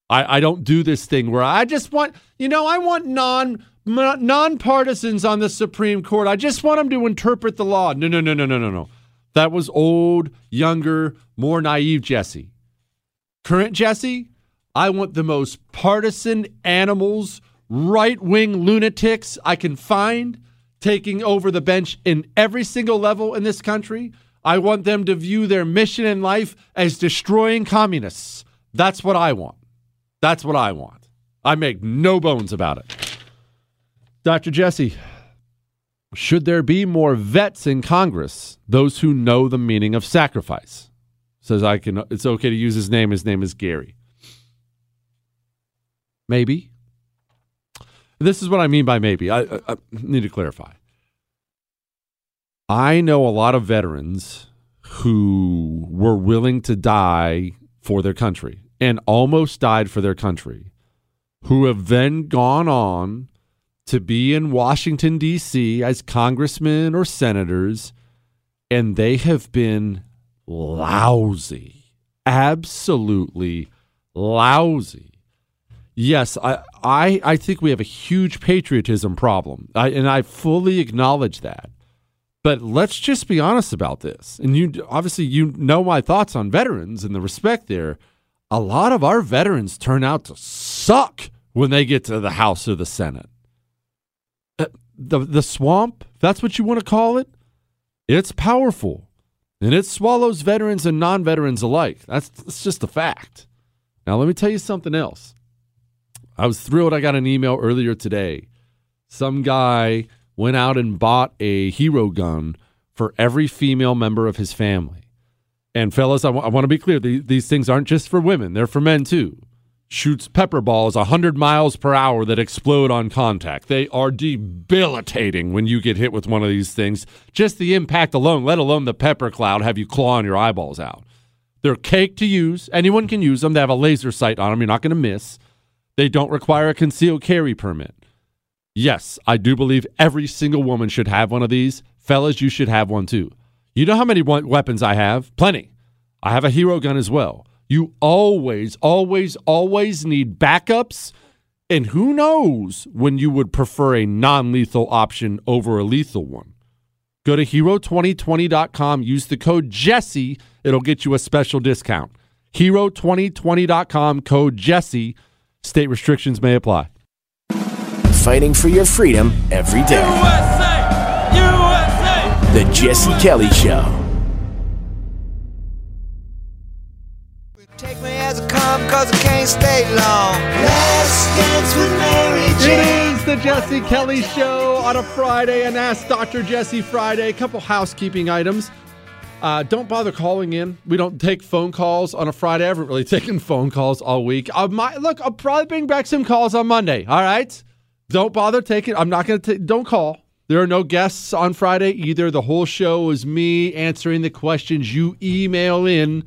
I, I don't do this thing where I just want, you know, I want non nonpartisans on the Supreme Court. I just want them to interpret the law. No, no, no, no, no, no, no. That was old, younger, more naive Jesse. Current Jesse, I want the most partisan animals, right wing lunatics I can find taking over the bench in every single level in this country. I want them to view their mission in life as destroying communists. That's what I want. That's what I want. I make no bones about it. Dr. Jesse, should there be more vets in Congress, those who know the meaning of sacrifice? Says I can it's okay to use his name. His name is Gary. Maybe. This is what I mean by maybe. I, I, I need to clarify. I know a lot of veterans who were willing to die for their country and almost died for their country, who have then gone on to be in Washington, D.C. as congressmen or senators, and they have been lousy, absolutely lousy Yes, I, I, I think we have a huge patriotism problem, I, and I fully acknowledge that. But let's just be honest about this. And you obviously you know my thoughts on veterans and the respect there. A lot of our veterans turn out to suck when they get to the House or the Senate. Uh, the the swamp, that's what you want to call it. It's powerful, and it swallows veterans and non-veterans alike. That's, that's just a fact. Now let me tell you something else. I was thrilled I got an email earlier today. Some guy went out and bought a hero gun for every female member of his family. And fellas, I, w- I want to be clear: these, these things aren't just for women; they're for men too. Shoots pepper balls 100 miles per hour that explode on contact. They are debilitating when you get hit with one of these things. Just the impact alone, let alone the pepper cloud, have you clawing your eyeballs out. They're cake to use. Anyone can use them. They have a laser sight on them. You're not going to miss. They don't require a concealed carry permit. Yes, I do believe every single woman should have one of these. Fellas, you should have one too. You know how many weapons I have? Plenty. I have a hero gun as well. You always, always, always need backups. And who knows when you would prefer a non lethal option over a lethal one. Go to hero2020.com, use the code Jesse, it'll get you a special discount. Hero2020.com, code Jesse State restrictions may apply. Fighting for your freedom every day. USA! USA! The Jesse Kelly Show. Take me as I come, cause I can't stay long. Let's dance with Mary Jane. It is the Jesse Kelly Show on a Friday, and Ask Dr. Jesse Friday. A couple housekeeping items. Uh, don't bother calling in. We don't take phone calls on a Friday. I haven't really taken phone calls all week. I might, look, I'll probably bring back some calls on Monday. All right. Don't bother taking. I'm not going to. Don't call. There are no guests on Friday either. The whole show is me answering the questions you email in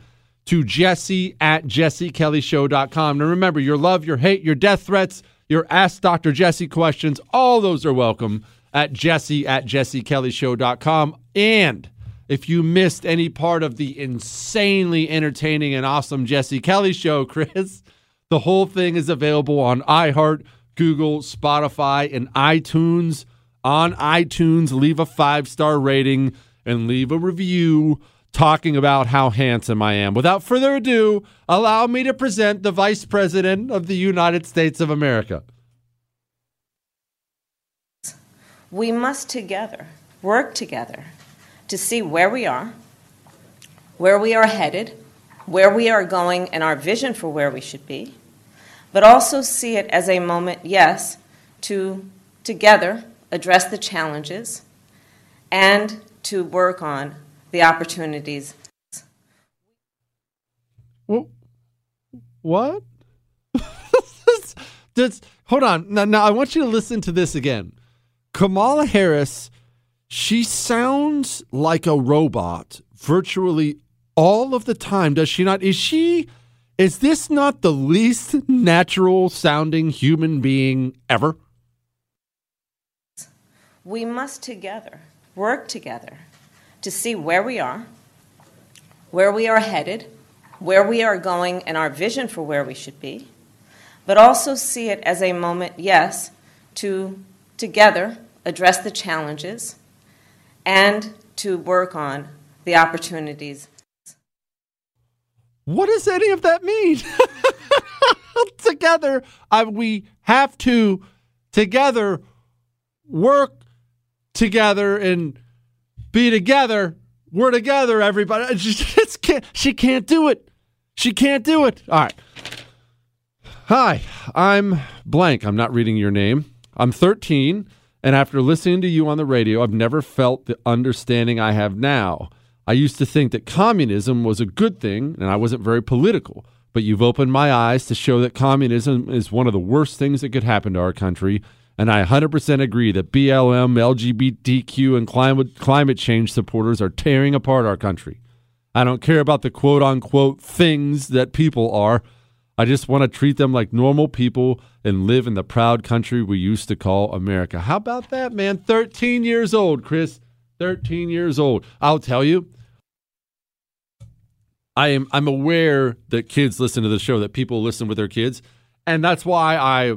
to Jesse at jessekellyshow.com. Now remember, your love, your hate, your death threats, your Ask Dr. Jesse questions, all those are welcome at jesse at jessekellyshow.com. And if you missed any part of the insanely entertaining and awesome Jesse Kelly show, Chris, the whole thing is available on iHeart, Google, Spotify, and iTunes. On iTunes, leave a five star rating and leave a review talking about how handsome I am. Without further ado, allow me to present the Vice President of the United States of America. We must together work together to see where we are, where we are headed, where we are going, and our vision for where we should be, but also see it as a moment, yes, to together address the challenges and to work on the opportunities. What? Hold on. Now, now, I want you to listen to this again. Kamala Harris, she sounds like a robot virtually all of the time, does she not? Is she, is this not the least natural sounding human being ever? We must together work together to see where we are, where we are headed, where we are going, and our vision for where we should be, but also see it as a moment, yes, to together address the challenges and to work on the opportunities. What does any of that mean? together, I, we have to together work together and be together. We're together, everybody. It's, can't, she can't do it. She can't do it. All right. Hi, I'm blank. I'm not reading your name. I'm 13, and after listening to you on the radio, I've never felt the understanding I have now. I used to think that communism was a good thing, and I wasn't very political. But you've opened my eyes to show that communism is one of the worst things that could happen to our country. And I 100% agree that BLM, LGBTQ, and climate, climate change supporters are tearing apart our country. I don't care about the quote unquote things that people are. I just want to treat them like normal people and live in the proud country we used to call America. How about that, man? 13 years old, Chris. 13 years old. I'll tell you, I am I'm aware that kids listen to the show, that people listen with their kids, and that's why I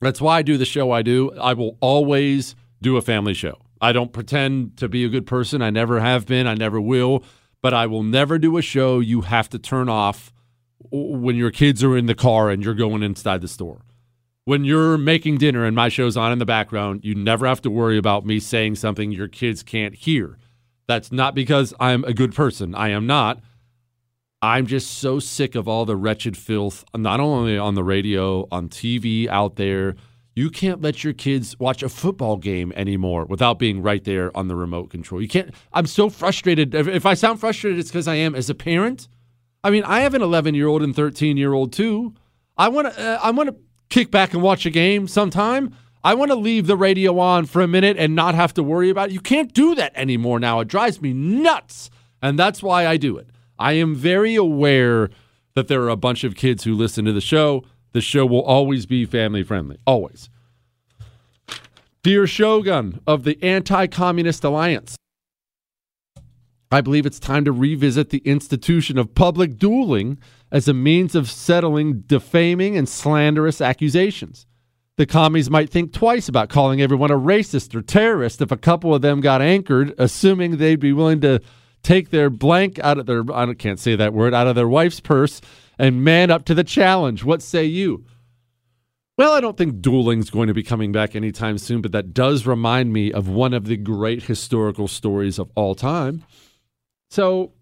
that's why I do the show I do. I will always do a family show. I don't pretend to be a good person. I never have been. I never will. But I will never do a show you have to turn off when your kids are in the car and you're going inside the store. When you're making dinner and my show's on in the background, you never have to worry about me saying something your kids can't hear. That's not because I'm a good person. I am not. I'm just so sick of all the wretched filth, not only on the radio, on TV, out there. You can't let your kids watch a football game anymore without being right there on the remote control. You can't. I'm so frustrated. If, I sound frustrated, it's because I am as a parent. I mean, I have an 11 year old and 13 year old too. I want to. Uh, I want to kick back and watch a game sometime. I want to leave the radio on for a minute and not have to worry about it. You can't do that anymore now. It drives me nuts, and that's why I do it. I am very aware that there are a bunch of kids who listen to the show. The show will always be family friendly, always. Dear Shogun of the Anti Communist Alliance, I believe it's time to revisit the institution of public dueling as a means of settling defaming and slanderous accusations. The commies might think twice about calling everyone a racist or terrorist if a couple of them got anchored, assuming they'd be willing to take their blank out of their I can't say that word out of their wife's purse and man up to the challenge. What say you? Well, I don't think dueling's going to be coming back anytime soon, but that does remind me of one of the great historical stories of all time. So,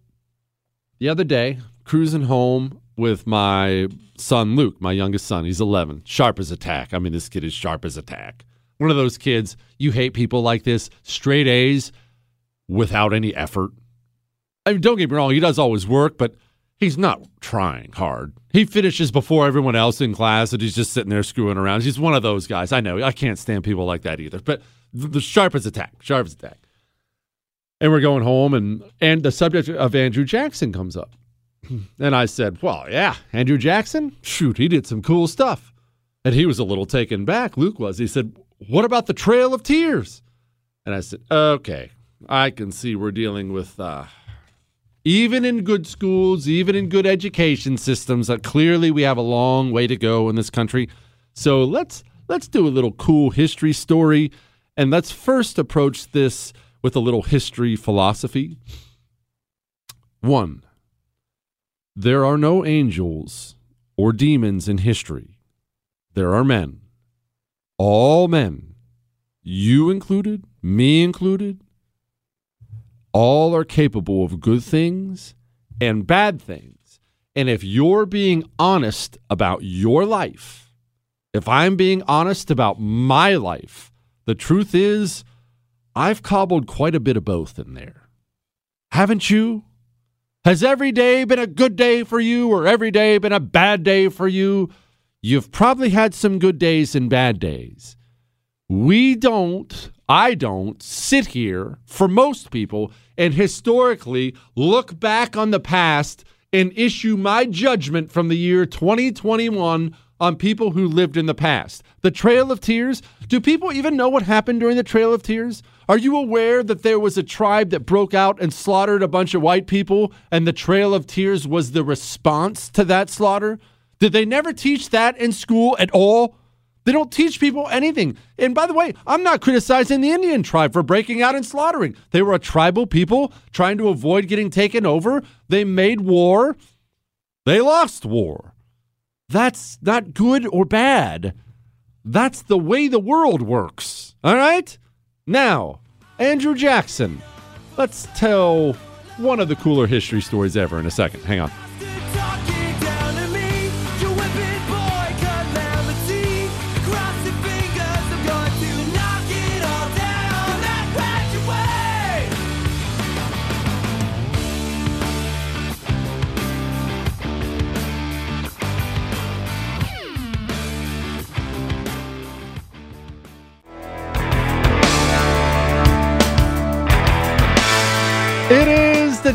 the other day, cruising home with my son Luke, my youngest son. He's 11, sharp as a tack. I mean, this kid is sharp as a tack. One of those kids, you hate people like this, straight A's without any effort I mean, don't get me wrong, he does always work, but he's not trying hard. He finishes before everyone else in class, and he's just sitting there screwing around. He's one of those guys. I know I can't stand people like that either. But the, the sharpest attack, sharpest attack. And we're going home, and and the subject of Andrew Jackson comes up, and I said, "Well, yeah, Andrew Jackson. Shoot, he did some cool stuff." And he was a little taken back. Luke was. He said, "What about the Trail of Tears?" And I said, "Okay, I can see we're dealing with." Uh, even in good schools, even in good education systems, uh, clearly we have a long way to go in this country. So let's let's do a little cool history story, and let's first approach this with a little history philosophy. One, there are no angels or demons in history. There are men, all men, you included, me included, all are capable of good things and bad things. And if you're being honest about your life, if I'm being honest about my life, the truth is, I've cobbled quite a bit of both in there. Haven't you? Has every day been a good day for you or every day been a bad day for you? You've probably had some good days and bad days. We don't, I don't, sit here for most people and historically look back on the past and issue my judgment from the year 2021 on people who lived in the past. The Trail of Tears, do people even know what happened during the Trail of Tears? Are you aware that there was a tribe that broke out and slaughtered a bunch of white people, and the Trail of Tears was the response to that slaughter? Did they never teach that in school at all? They don't teach people anything. And by the way, I'm not criticizing the Indian tribe for breaking out and slaughtering. They were a tribal people trying to avoid getting taken over. They made war. They lost war. That's not good or bad. That's the way the world works. All right? Now, Andrew Jackson. Let's tell one of the cooler history stories ever in a second. Hang on.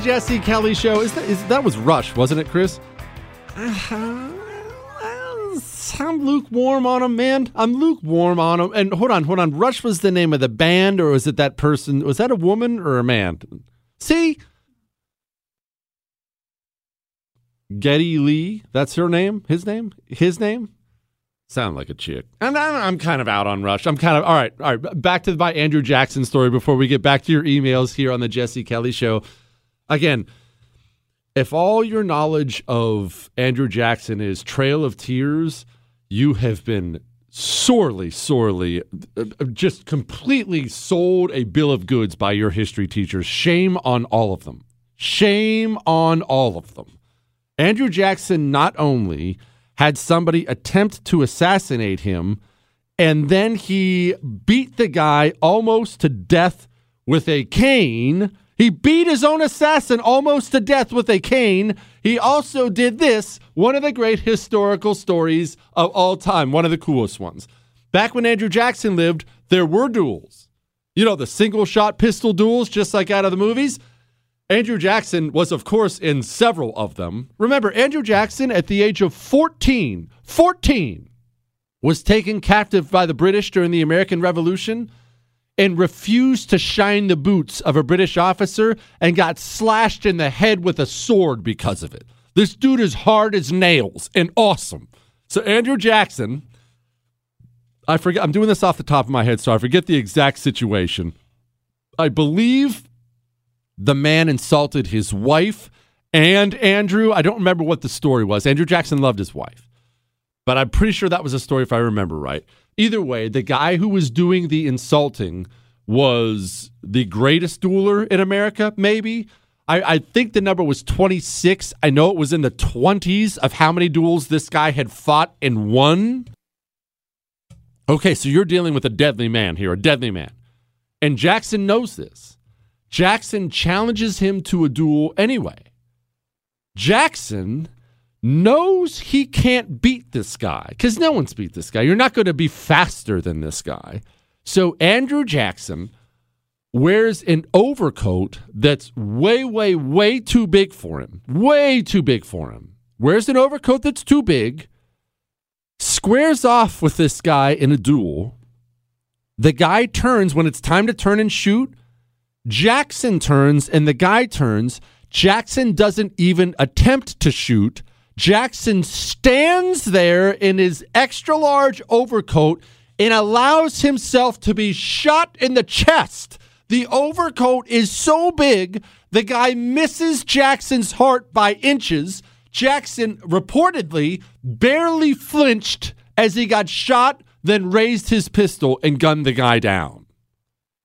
Jesse Kelly Show. Is that, is, that was Rush, wasn't it, Chris? Uh, I'm lukewarm on him, man. I'm lukewarm on him. And hold on, hold on. Rush was the name of the band, or was it that person? Was that a woman or a man? See? Geddy Lee, that's her name? His name? His name? Sound like a chick. And I'm kind of out on Rush. I'm kind of all right. All right. Back to my Andrew Jackson story before we get back to your emails here on the Jesse Kelly Show. Again, if all your knowledge of Andrew Jackson is Trail of Tears, you have been sorely, sorely, uh, just completely sold a bill of goods by your history teachers. Shame on all of them. Shame on all of them. Andrew Jackson not only had somebody attempt to assassinate him, and then he beat the guy almost to death with a cane. He beat his own assassin almost to death with a cane. He also did this, one of the great historical stories of all time, one of the coolest ones. Back when Andrew Jackson lived, there were duels. You know, the single shot pistol duels, just like out of the movies. Andrew Jackson was, of course, in several of them. Remember, Andrew Jackson, at the age of 14, 14, was taken captive by the British during the American Revolution and refused to shine the boots of a British officer and got slashed in the head with a sword because of it. This dude is hard as nails and awesome. So, Andrew Jackson, I forget, I'm doing this off the top of my head, so I forget the exact situation. I believe the man insulted his wife and Andrew. I don't remember what the story was. Andrew Jackson loved his wife, but I'm pretty sure that was a story if I remember right. Either way, the guy who was doing the insulting was the greatest dueler in America, maybe. I, I, think the number was 26. I know it was in the 20s of how many duels this guy had fought and won. Okay, so you're dealing with a deadly man here, a deadly man. And Jackson knows this. Jackson challenges him to a duel anyway. Jackson knows he can't beat this guy because no one's beat this guy. You're not going to be faster than this guy. So Andrew Jackson wears an overcoat that's way, way, way too big for him. Way too big for him. Wears an overcoat that's too big, squares off with this guy in a duel. The guy turns when it's time to turn and shoot. Jackson turns and the guy turns. Jackson doesn't even attempt to shoot. Jackson stands there in his extra large overcoat and allows himself to be shot in the chest. The overcoat is so big, the guy misses Jackson's heart by inches. Jackson reportedly barely flinched as he got shot, then raised his pistol and gunned the guy down.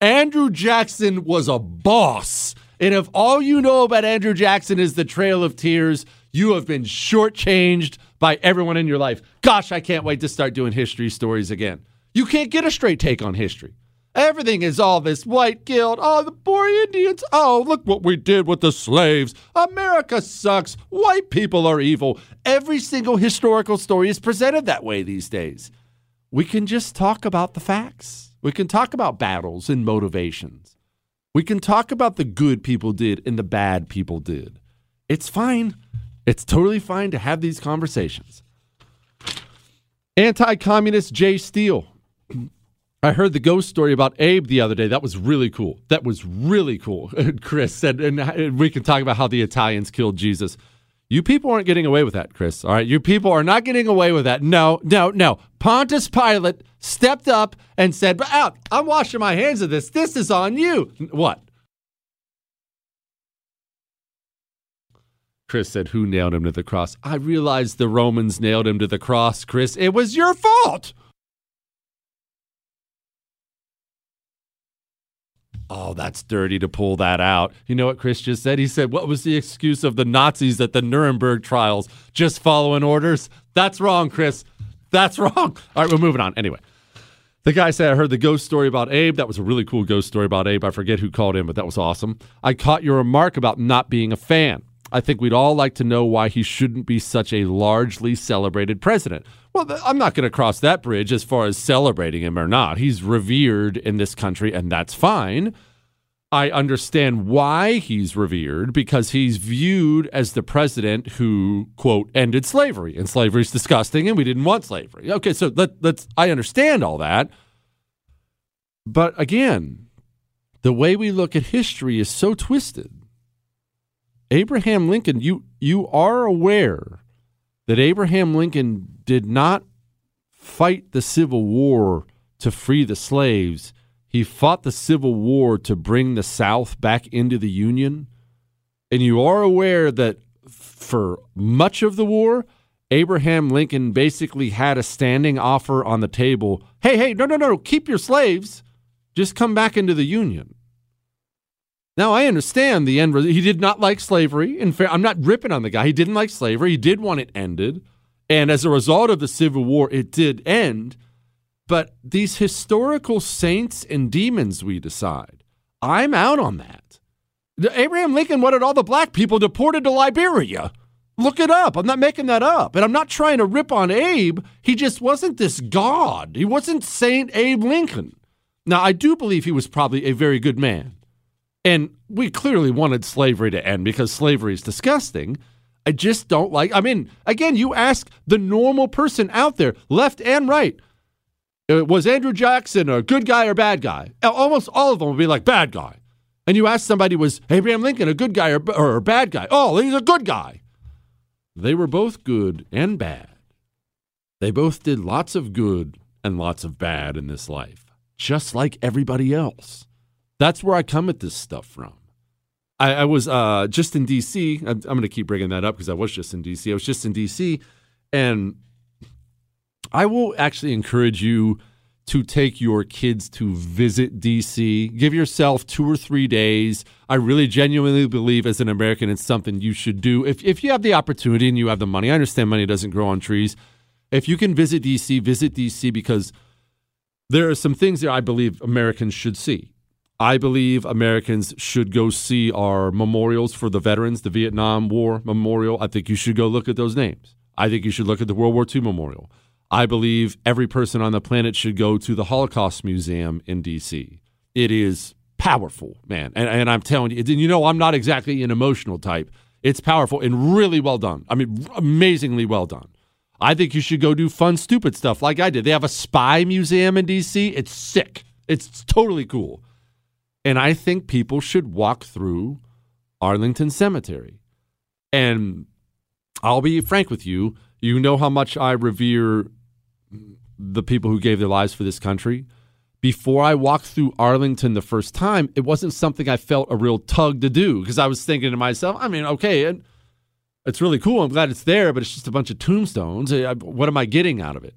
Andrew Jackson was a boss. And if all you know about Andrew Jackson is the Trail of Tears, you have been shortchanged by everyone in your life. Gosh, I can't wait to start doing history stories again. You can't get a straight take on history. Everything is all this white guilt. Oh, the poor Indians. Oh, look what we did with the slaves. America sucks. White people are evil. Every single historical story is presented that way these days. We can just talk about the facts. We can talk about battles and motivations. We can talk about the good people did and the bad people did. It's fine. It's totally fine to have these conversations. Anti communist Jay Steele. I heard the ghost story about Abe the other day. That was really cool. That was really cool. Chris said, and we can talk about how the Italians killed Jesus. You people aren't getting away with that, Chris. All right. You people are not getting away with that. No, no, no. Pontius Pilate stepped up and said, But I'm washing my hands of this. This is on you. What? Chris said, Who nailed him to the cross? I realized the Romans nailed him to the cross, Chris. It was your fault. Oh, that's dirty to pull that out. You know what Chris just said? He said, What was the excuse of the Nazis at the Nuremberg trials? Just following orders? That's wrong, Chris. That's wrong. All right, we're moving on. Anyway, the guy said, I heard the ghost story about Abe. That was a really cool ghost story about Abe. I forget who called in, but that was awesome. I caught your remark about not being a fan. I think we'd all like to know why he shouldn't be such a largely celebrated president. Well, I'm not going to cross that bridge as far as celebrating him or not. He's revered in this country, and that's fine. I understand why he's revered because he's viewed as the president who, quote, ended slavery. And slavery is disgusting, and we didn't want slavery. Okay, so let, let's, I understand all that. But again, the way we look at history is so twisted. Abraham Lincoln, you you are aware that Abraham Lincoln did not fight the Civil War to free the slaves. He fought the Civil War to bring the South back into the Union. And you are aware that for much of the war, Abraham Lincoln basically had a standing offer on the table. Hey, hey, no, no, no, keep your slaves. Just come back into the Union. Now I understand the end. He did not like slavery. In fair, I'm not ripping on the guy. He didn't like slavery. He did want it ended, and as a result of the Civil War, it did end. But these historical saints and demons, we decide. I'm out on that. Abraham Lincoln wanted all the black people deported to Liberia. Look it up. I'm not making that up. And I'm not trying to rip on Abe. He just wasn't this God. He wasn't Saint Abe Lincoln. Now, I do believe he was probably a very good man. And we clearly wanted slavery to end because slavery is disgusting. I just don't like. I mean, again, you ask the normal person out there, left and right, uh, was Andrew Jackson a good guy or bad guy? Almost all of them would be like bad guy. And you ask somebody, was Abraham Lincoln a good guy or, or a bad guy? Oh, he's a good guy. They were both good and bad. They both did lots of good and lots of bad in this life, just like everybody else. That's where I come at this stuff from. I, I was uh, just in D.C. I'm, I'm going to keep bringing that up because I was just in D.C. I was just in D.C. and I will actually encourage you to take your kids to visit DC. Give yourself two or three days. I really genuinely believe as an American it's something you should do. If, if you have the opportunity and you have the money, I understand money doesn't grow on trees. If you can visit DC, visit DC because there are some things that I believe Americans should see. I believe Americans should go see our memorials for the veterans, the Vietnam War Memorial. I think you should go look at those names. I think you should look at the World War II Memorial. I believe every person on the planet should go to the Holocaust Museum in D.C. It is powerful, man. And, and I'm telling you, you know, I'm not exactly an emotional type. It's powerful and really well done. I mean, amazingly well done. I think you should go do fun, stupid stuff like I did. They have a spy museum in D.C., it's sick, it's totally cool. And I think people should walk through Arlington Cemetery. And I'll be frank with you. You know how much I revere the people who gave their lives for this country. Before I walked through Arlington the first time, it wasn't something I felt a real tug to do because I was thinking to myself, I mean, okay, it's really cool. I'm glad it's there, but it's just a bunch of tombstones. What am I getting out of it?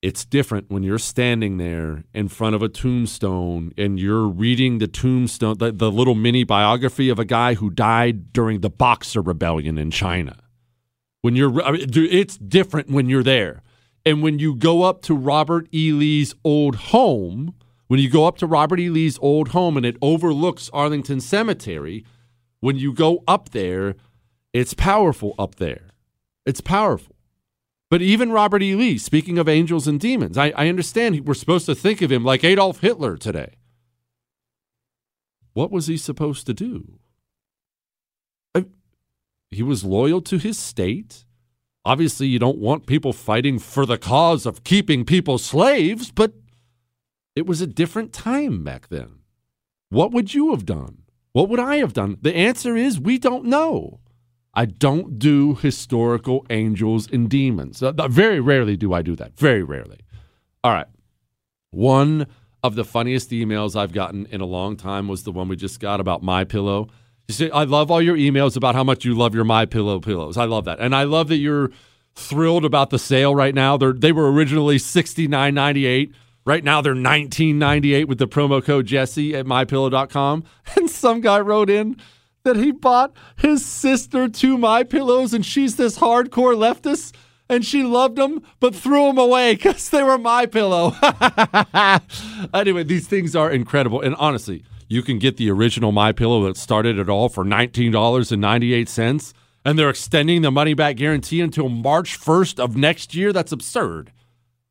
It's different when you're standing there in front of a tombstone and you're reading the tombstone, the, the, little mini biography of a guy who died during the Boxer Rebellion in China. When you're, I mean, it's different when you're there. And when you go up to Robert E. Lee's old home, when you go up to Robert E. Lee's old home and it overlooks Arlington Cemetery, when you go up there, it's powerful up there. It's powerful. But even Robert E. Lee, speaking of angels and demons, I, I understand we're supposed to think of him like Adolf Hitler today. What was he supposed to do? I, he was loyal to his state. Obviously, you don't want people fighting for the cause of keeping people slaves, but it was a different time back then. What would you have done? What would I have done? The answer is we don't know. I don't do historical angels and demons. Very rarely do I do that. Very rarely. All right. One of the funniest emails I've gotten in a long time was the one we just got about my pillow. You I love all your emails about how much you love your my pillow pillows. I love that. And I love that you're thrilled about the sale right now. They're, they were originally $69.98. Right now they're $19.98 with the promo code Jesse at mypillow.com. And some guy wrote in that he bought his sister two my pillows and she's this hardcore leftist and she loved them but threw them away because they were my pillow. Anyway these things are incredible and honestly you can get the original my pillow that started it all for $19.98 and they're extending the money back guarantee until march 1st of next year. That's absurd.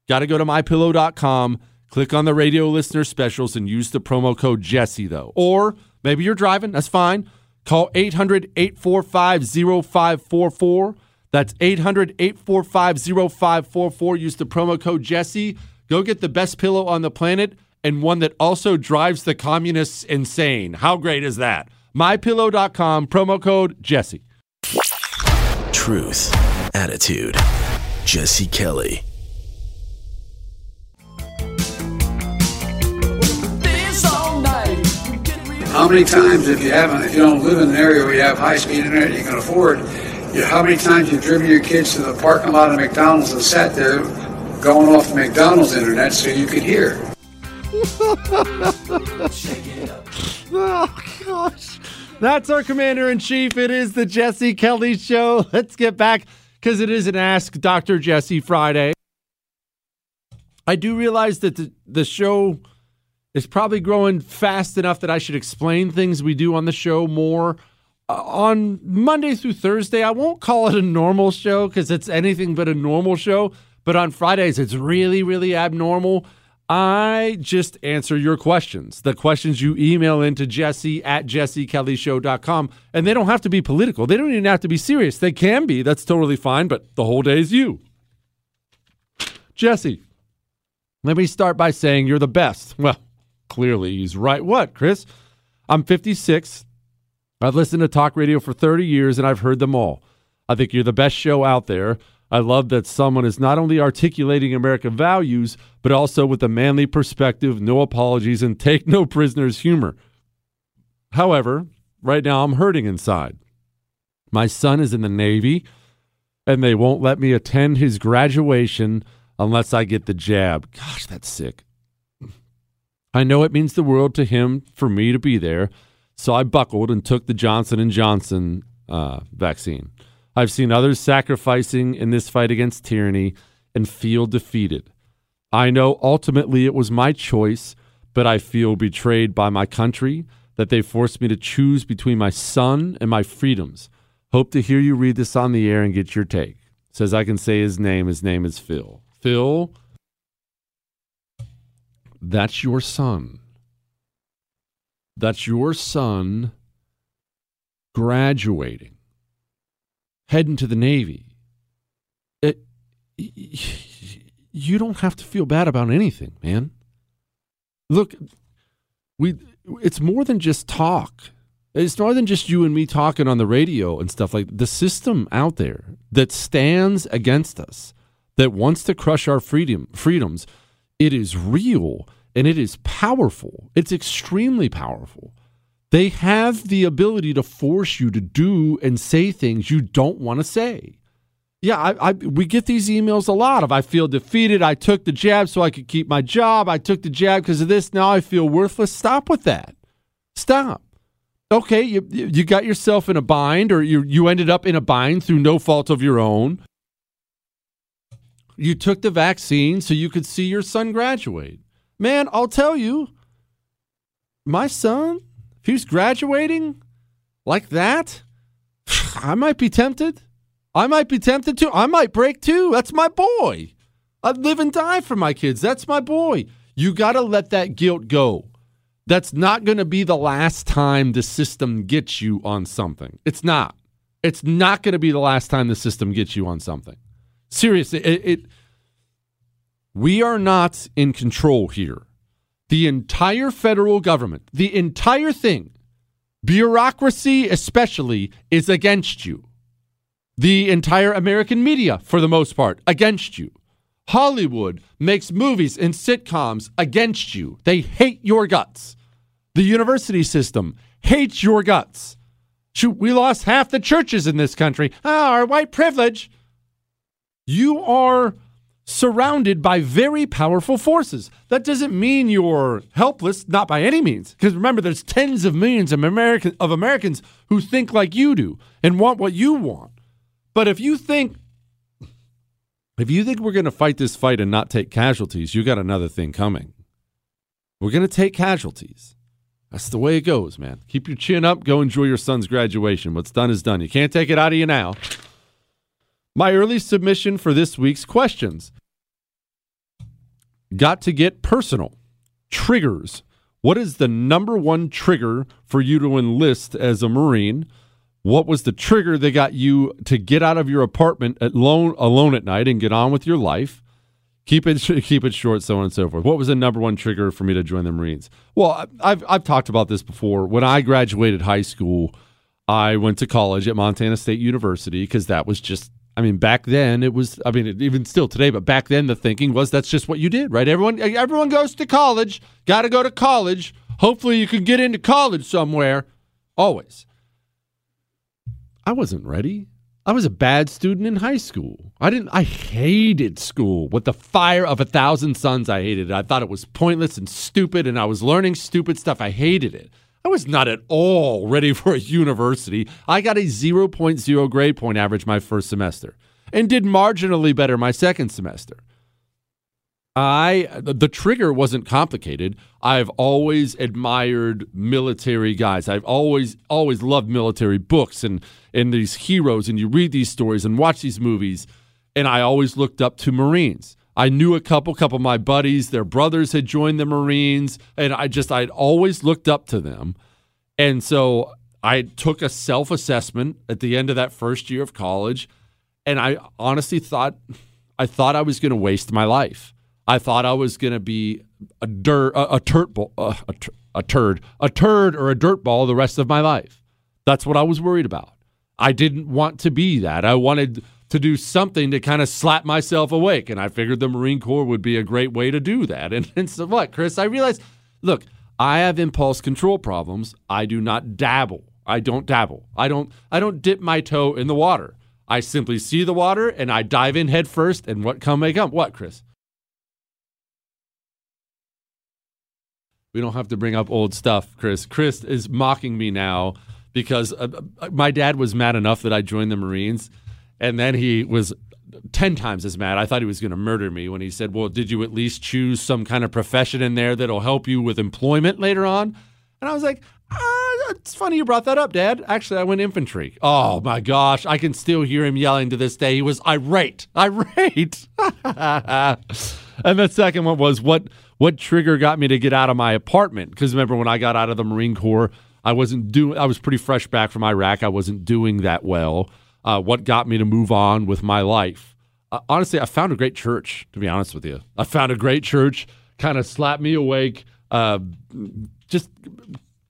Got to go to mypillow.com click on the radio listener specials and use the promo code jesse though. Or maybe you're driving that's fine Call 800 845 0544. That's 800 845 0544. Use the promo code Jesse. Go get the best pillow on the planet and one that also drives the communists insane. How great is that? MyPillow.com, promo code Jesse. Truth, attitude, Jesse Kelly. How many times, if you haven't, if you don't live in an area where you have high-speed internet you can afford, you, how many times you've driven your kids to the parking lot of McDonald's and sat there going off McDonald's internet so you could hear? oh gosh. That's our commander in chief. It is the Jesse Kelly show. Let's get back because it is an Ask Dr. Jesse Friday. I do realize that the, the show is probably growing fast enough that I should explain things we do on the show more. Uh, on Monday through Thursday, I won't call it a normal show because it's anything but a normal show. But on Fridays, it's really, really abnormal. I just answer your questions, the questions you email into Jesse at jessekellyshow.com. And they don't have to be political. They don't even have to be serious. They can be. That's totally fine. But the whole day is you. Jesse, let me start by saying you're the best. Well, Clearly, he's right. What, Chris? I'm 56. I've listened to talk radio for 30 years and I've heard them all. I think you're the best show out there. I love that someone is not only articulating American values, but also with a manly perspective, no apologies, and take no prisoners humor. However, right now I'm hurting inside. My son is in the Navy, and they won't let me attend his graduation unless I get the jab. Gosh, that's sick. I know it means the world to him for me to be there, so I buckled and took the Johnson and Johnson uh, vaccine. I've seen others sacrificing in this fight against tyranny and feel defeated. I know ultimately it was my choice, but I feel betrayed by my country that they forced me to choose between my son and my freedoms. Hope to hear you read this on the air and get your take. Says I can say his name. His name is Phil. Phil, that's your son. That's your son graduating, heading to the Navy. Eh, it, you don't have to feel bad about anything, man. Look, we it's more than just talk. It's more than just you and me talking on the radio and stuff like the system out there that stands against us, that wants to crush our freedom freedoms. It is real and it is powerful. It's extremely powerful. They have the ability to force you to do and say things you don't want to say. Yeah, I, I, we get these emails a lot of I feel defeated. I took the jab so I could keep my job. I took the jab because of this. Now I feel worthless. Stop with that. Stop. Okay, you you got yourself in a bind, or you you ended up in a bind through no fault of your own. You took the vaccine so you could see your son graduate. Man, I'll tell you, my son, if he's graduating like that, I might be tempted. I might be tempted to. I might break too. That's my boy. I'd live and die for my kids. That's my boy. You got to let that guilt go. That's not going to be the last time the system gets you on something. It's not. It's not going to be the last time the system gets you on something. Seriously, it, it we are not in control here. The entire federal government, the entire thing, bureaucracy especially, is against you the entire American media, for the most part, against you. Hollywood makes movies and sitcoms against you. They hate your guts. The university system hates your guts. Shoot, we lost half the churches in this country. Ah, our white privilege. You are surrounded by very powerful forces. That doesn't mean you're helpless, not by any means. Because remember, there's tens of millions of, American, of Americans who think like you do and want what you want. But if you think if you think we're going to fight this fight and not take casualties, you got another thing coming. We're going to take casualties. That's the way it goes, man. Keep your chin up. Go enjoy your son's graduation. What's done is done. You can't take it out of you now. My early submission for this week's questions got to get personal. Triggers. What is the number one trigger for you to enlist as a Marine? What was the trigger that got you to get out of your apartment alone, alone at night and get on with your life? Keep it keep it short, so on and so forth. What was the number one trigger for me to join the Marines? Well, I've I've talked about this before. When I graduated high school, I went to college at Montana State University because that was just I mean, back then it was. I mean, even still today, but back then the thinking was that's just what you did, right? Everyone, everyone goes to college. Got to go to college. Hopefully, you can get into college somewhere. Always. I wasn't ready. I was a bad student in high school. I didn't I hated school. With the fire of a thousand suns, I hated it. I thought it was pointless and stupid and I was learning stupid stuff. I hated it. I was not at all ready for a university. I got a 0.0 grade point average my first semester and did marginally better my second semester. I the trigger wasn't complicated. I've always admired military guys. I've always always loved military books and and these heroes and you read these stories and watch these movies and I always looked up to Marines. I knew a couple couple of my buddies, their brothers had joined the Marines and I just I'd always looked up to them. And so I took a self-assessment at the end of that first year of college and I honestly thought I thought I was going to waste my life. I thought I was going to be a dirt, a, a turd, uh, a, a turd, a turd or a dirt ball the rest of my life. That's what I was worried about. I didn't want to be that. I wanted to do something to kind of slap myself awake, and I figured the Marine Corps would be a great way to do that. And, and so what, Chris? I realized, look, I have impulse control problems. I do not dabble. I don't dabble. I don't. I don't dip my toe in the water. I simply see the water and I dive in head first, and what come may come. What, Chris? We don't have to bring up old stuff, Chris. Chris is mocking me now because uh, uh, my dad was mad enough that I joined the Marines, and then he was 10 times as mad. I thought he was going to murder me when he said, Well, did you at least choose some kind of profession in there that'll help you with employment later on? And I was like, ah, It's funny you brought that up, Dad. Actually, I went infantry. Oh my gosh. I can still hear him yelling to this day. He was irate. Irate. and the second one was, What, what trigger got me to get out of my apartment? Because remember, when I got out of the Marine Corps, I wasn't doing, I was pretty fresh back from Iraq. I wasn't doing that well uh, what got me to move on with my life. Uh, honestly, I found a great church, to be honest with you. I found a great church, kind of slapped me awake, uh, just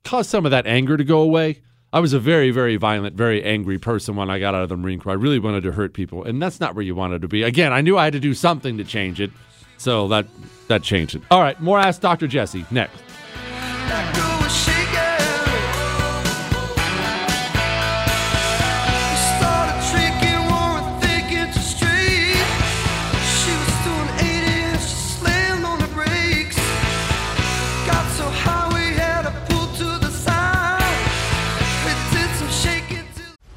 caused some of that anger to go away. I was a very, very violent, very angry person when I got out of the Marine Corps. I really wanted to hurt people, and that's not where you wanted to be. Again, I knew I had to do something to change it, so that that changed it. All right, more Ask Dr. Jesse next.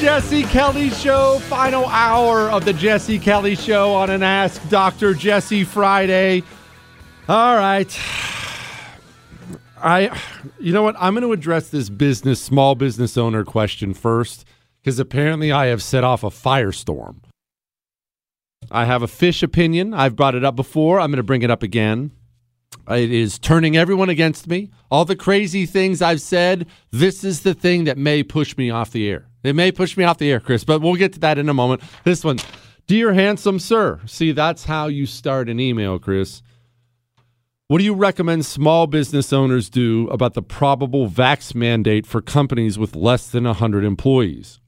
Jesse Kelly Show, final hour of the Jesse Kelly Show on an Ask Dr. Jesse Friday. All right. I, you know what? I'm going to address this business, small business owner question first, because apparently I have set off a firestorm. I have a fish opinion. I've brought it up before. I'm going to bring it up again. It is turning everyone against me. All the crazy things I've said, this is the thing that may push me off the air. It may push me off the air, Chris, but we'll get to that in a moment. This one, Dear handsome sir. See, that's how you start an email, Chris. What do you recommend small business owners do about the probable vax mandate for companies with less than 100 employees?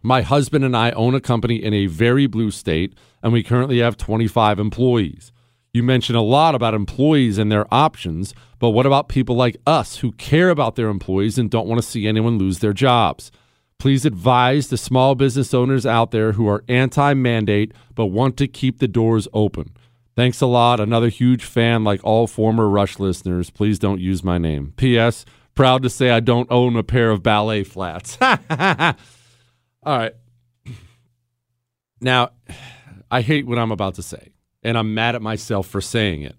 My husband and I own a company in a very blue state, and we currently have 25 employees. You mention a lot about employees and their options, but what about people like us who care about their employees and don't want to see anyone lose their jobs? Please advise the small business owners out there who are anti mandate but want to keep the doors open. Thanks a lot. Another huge fan, like all former Rush listeners. Please don't use my name. P.S. Proud to say I don't own a pair of ballet flats. all right. Now, I hate what I'm about to say, and I'm mad at myself for saying it.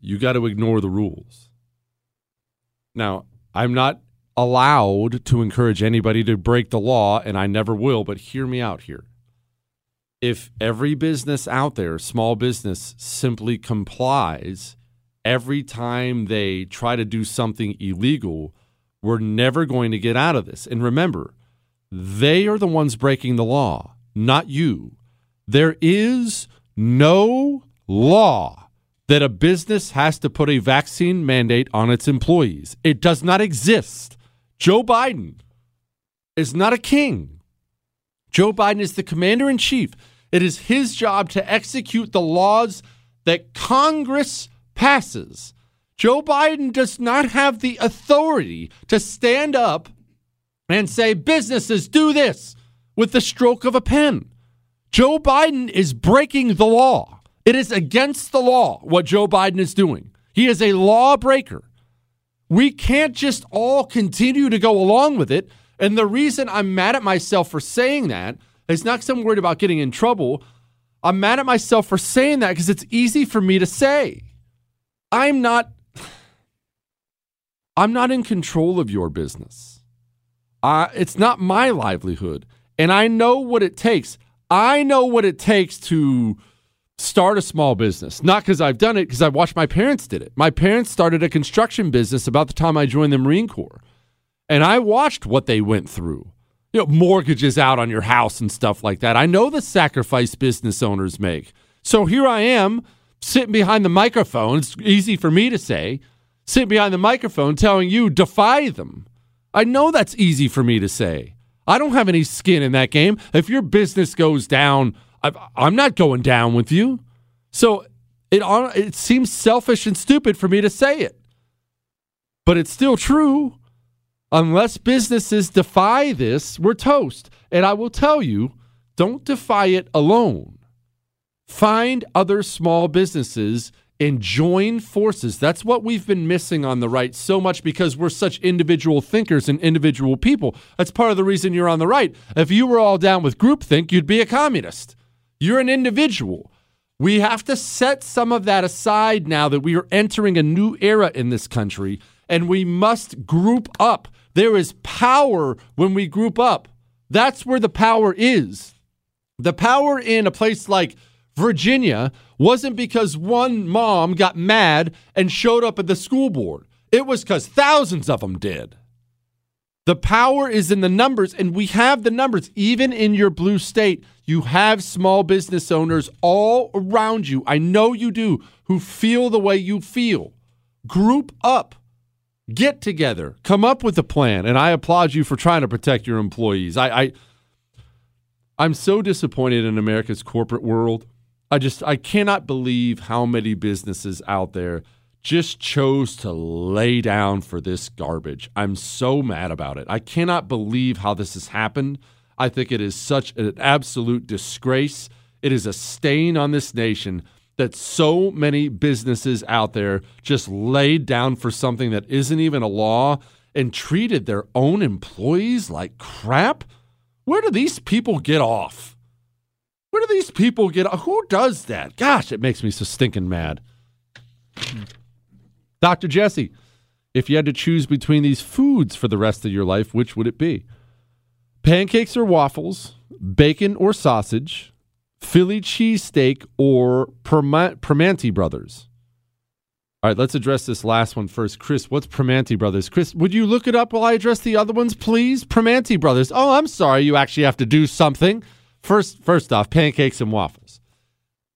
You got to ignore the rules. Now, I'm not allowed to encourage anybody to break the law, and I never will, but hear me out here. If every business out there, small business, simply complies every time they try to do something illegal, we're never going to get out of this. And remember, they are the ones breaking the law, not you. There is no law that a business has to put a vaccine mandate on its employees. It does not exist. Joe Biden is not a king. Joe Biden is the commander in chief. It is his job to execute the laws that Congress passes. Joe Biden does not have the authority to stand up and say, businesses do this with the stroke of a pen. Joe Biden is breaking the law. It is against the law what Joe Biden is doing. He is a lawbreaker. We can't just all continue to go along with it. And the reason I'm mad at myself for saying that is not because I'm worried about getting in trouble. I'm mad at myself for saying that because it's easy for me to say. I'm not I'm not in control of your business. It's not my livelihood. And I know what it takes. I know what it takes to start a small business. Not because I've done it, because I watched my parents did it. My parents started a construction business about the time I joined the Marine Corps. And I watched what they went through. You know, mortgages out on your house and stuff like that. I know the sacrifice business owners make. So here I am sitting behind the microphone. It's easy for me to say, sitting behind the microphone telling you defy them. I know that's easy for me to say. I don't have any skin in that game. If your business goes down, I'm not going down with you. So it it seems selfish and stupid for me to say it, but it's still true. Unless businesses defy this, we're toast. And I will tell you, don't defy it alone. Find other small businesses and join forces. That's what we've been missing on the right so much because we're such individual thinkers and individual people. That's part of the reason you're on the right. If you were all down with groupthink, you'd be a communist. You're an individual. We have to set some of that aside now that we are entering a new era in this country, and we must group up. There is power when we group up. That's where the power is. The power in a place like Virginia wasn't because one mom got mad and showed up at the school board. It was because thousands of them did. The power is in the numbers, and we have the numbers. Even in your blue state, you have small business owners all around you. I know you do, who feel the way you feel. Group up, get together, come up with a plan. And I applaud you for trying to protect your employees. I, I I'm so disappointed in America's corporate world. I just I cannot believe how many businesses out there just chose to lay down for this garbage. I'm so mad about it. I cannot believe how this has happened. I think it is such an absolute disgrace. It is a stain on this nation that so many businesses out there just laid down for something that isn't even a law and treated their own employees like crap. Where do these people get off? Where do these people get off? Who does that? Gosh, it makes me so stinking mad. Dr. Jesse, if you had to choose between these foods for the rest of your life, which would it be? Pancakes or waffles, bacon or sausage, Philly cheesesteak or Primanti Brothers? All right, let's address this last one first. Chris, what's Primanti Brothers? Chris, would you look it up while I address the other ones, please? Primanti Brothers. Oh, I'm sorry, you actually have to do something. First, first off, pancakes and waffles.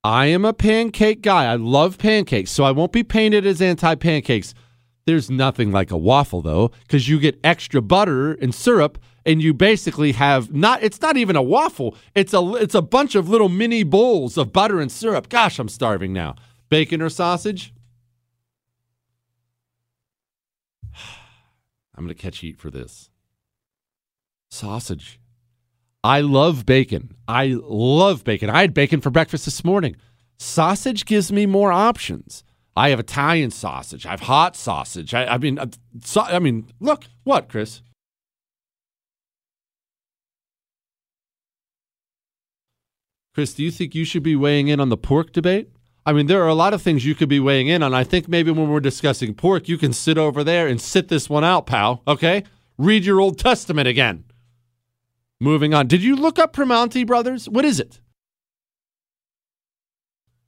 I am a pancake guy. I love pancakes, so I won't be painted as anti pancakes. There's nothing like a waffle, though, because you get extra butter and syrup and you basically have not it's not even a waffle. It's a it's a bunch of little mini bowls of butter and syrup. Gosh i'm starving now. Bacon or sausage? I'm going to catch heat for this. Sausage i love bacon i love bacon i had bacon for breakfast this morning sausage gives me more options i have italian sausage i have hot sausage i, I mean uh, so, i mean look what chris Chris, do you think you should be weighing in on the pork debate? I mean, there are a lot of things you could be weighing in on. I think maybe when we're discussing pork, you can sit over there and sit this one out, pal. Okay? Read your Old Testament again. Moving on. Did you look up Primanti Brothers? What is it?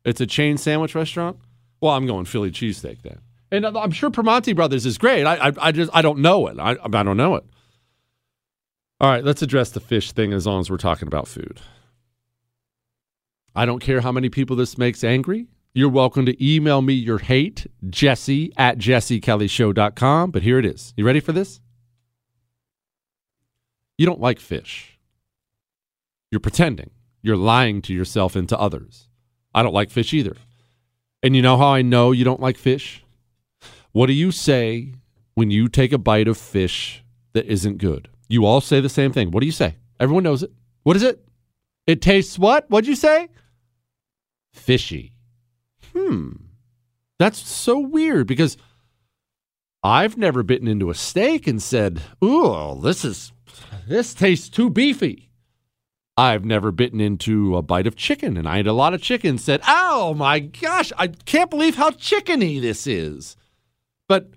It's a chain sandwich restaurant? Well, I'm going Philly cheesesteak then. And I'm sure Primanti Brothers is great. I, I, I just I don't know it. I, I don't know it. All right, let's address the fish thing as long as we're talking about food. I don't care how many people this makes angry. You're welcome to email me your hate, jesse at jessekellyshow.com. But here it is. You ready for this? You don't like fish. You're pretending. You're lying to yourself and to others. I don't like fish either. And you know how I know you don't like fish? What do you say when you take a bite of fish that isn't good? You all say the same thing. What do you say? Everyone knows it. What is it? It tastes what? What'd you say? fishy. Hmm. That's so weird because I've never bitten into a steak and said, "Ooh, this is this tastes too beefy." I've never bitten into a bite of chicken and I ate a lot of chicken said, "Oh my gosh, I can't believe how chickeny this is." But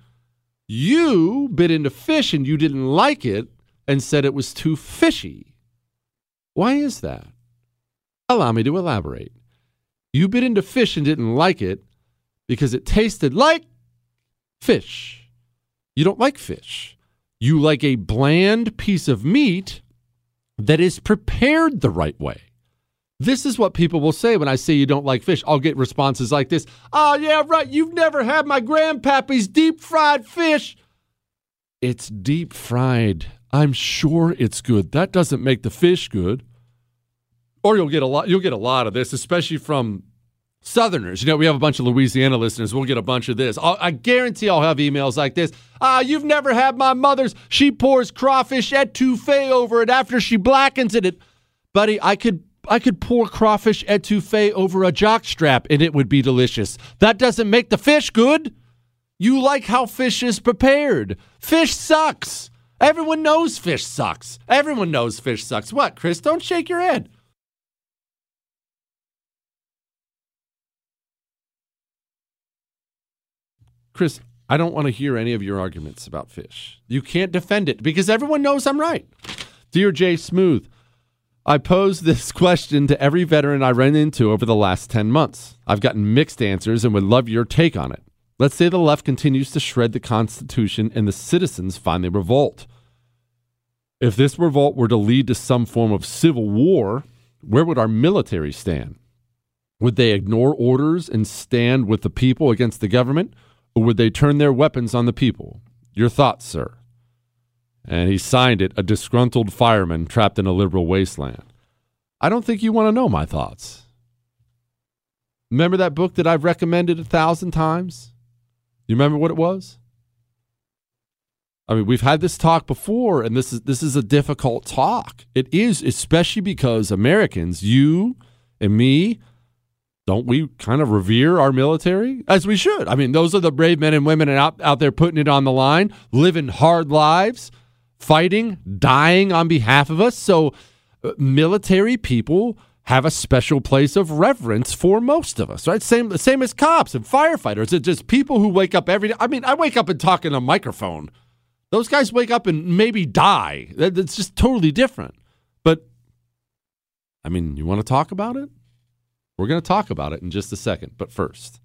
you bit into fish and you didn't like it and said it was too fishy. Why is that? Allow me to elaborate. You bit into fish and didn't like it because it tasted like fish. You don't like fish. You like a bland piece of meat that is prepared the right way. This is what people will say when I say you don't like fish. I'll get responses like this Oh, yeah, right. You've never had my grandpappy's deep fried fish. It's deep fried. I'm sure it's good. That doesn't make the fish good or you'll get a lot you'll get a lot of this especially from southerners you know we have a bunch of louisiana listeners we'll get a bunch of this I'll, i guarantee i'll have emails like this ah you've never had my mother's she pours crawfish etouffee over it after she blackens it buddy i could I could pour crawfish etouffee over a jock strap and it would be delicious. That doesn't make the fish good. You like how fish is prepared. Fish sucks. Everyone knows fish sucks. Everyone knows fish sucks. What, Chris? Don't shake your head. Chris, I don't want to hear any of your arguments about fish. You can't defend it because everyone knows I'm right. Dear Jay Smooth, I pose this question to every veteran I ran into over the last 10 months. I've gotten mixed answers and would love your take on it. Let's say the left continues to shred the Constitution and the citizens finally revolt. If this revolt were to lead to some form of civil war, where would our military stand? Would they ignore orders and stand with the people against the government? Or would they turn their weapons on the people? Your thoughts, sir. And he signed it, a disgruntled fireman trapped in a liberal wasteland. I don't think you want to know my thoughts. Remember that book that I've recommended a thousand times? You remember what it was? I mean, we've had this talk before, and this is this is a difficult talk. It is, especially because Americans, you and me, don't we kind of revere our military as we should? I mean, those are the brave men and women out, out there putting it on the line, living hard lives, fighting, dying on behalf of us. So, uh, military people have a special place of reverence for most of us, right? Same, same as cops and firefighters. It's just people who wake up every day. I mean, I wake up and talk in a microphone. Those guys wake up and maybe die. It's just totally different. But, I mean, you want to talk about it? We're going to talk about it in just a second. But first,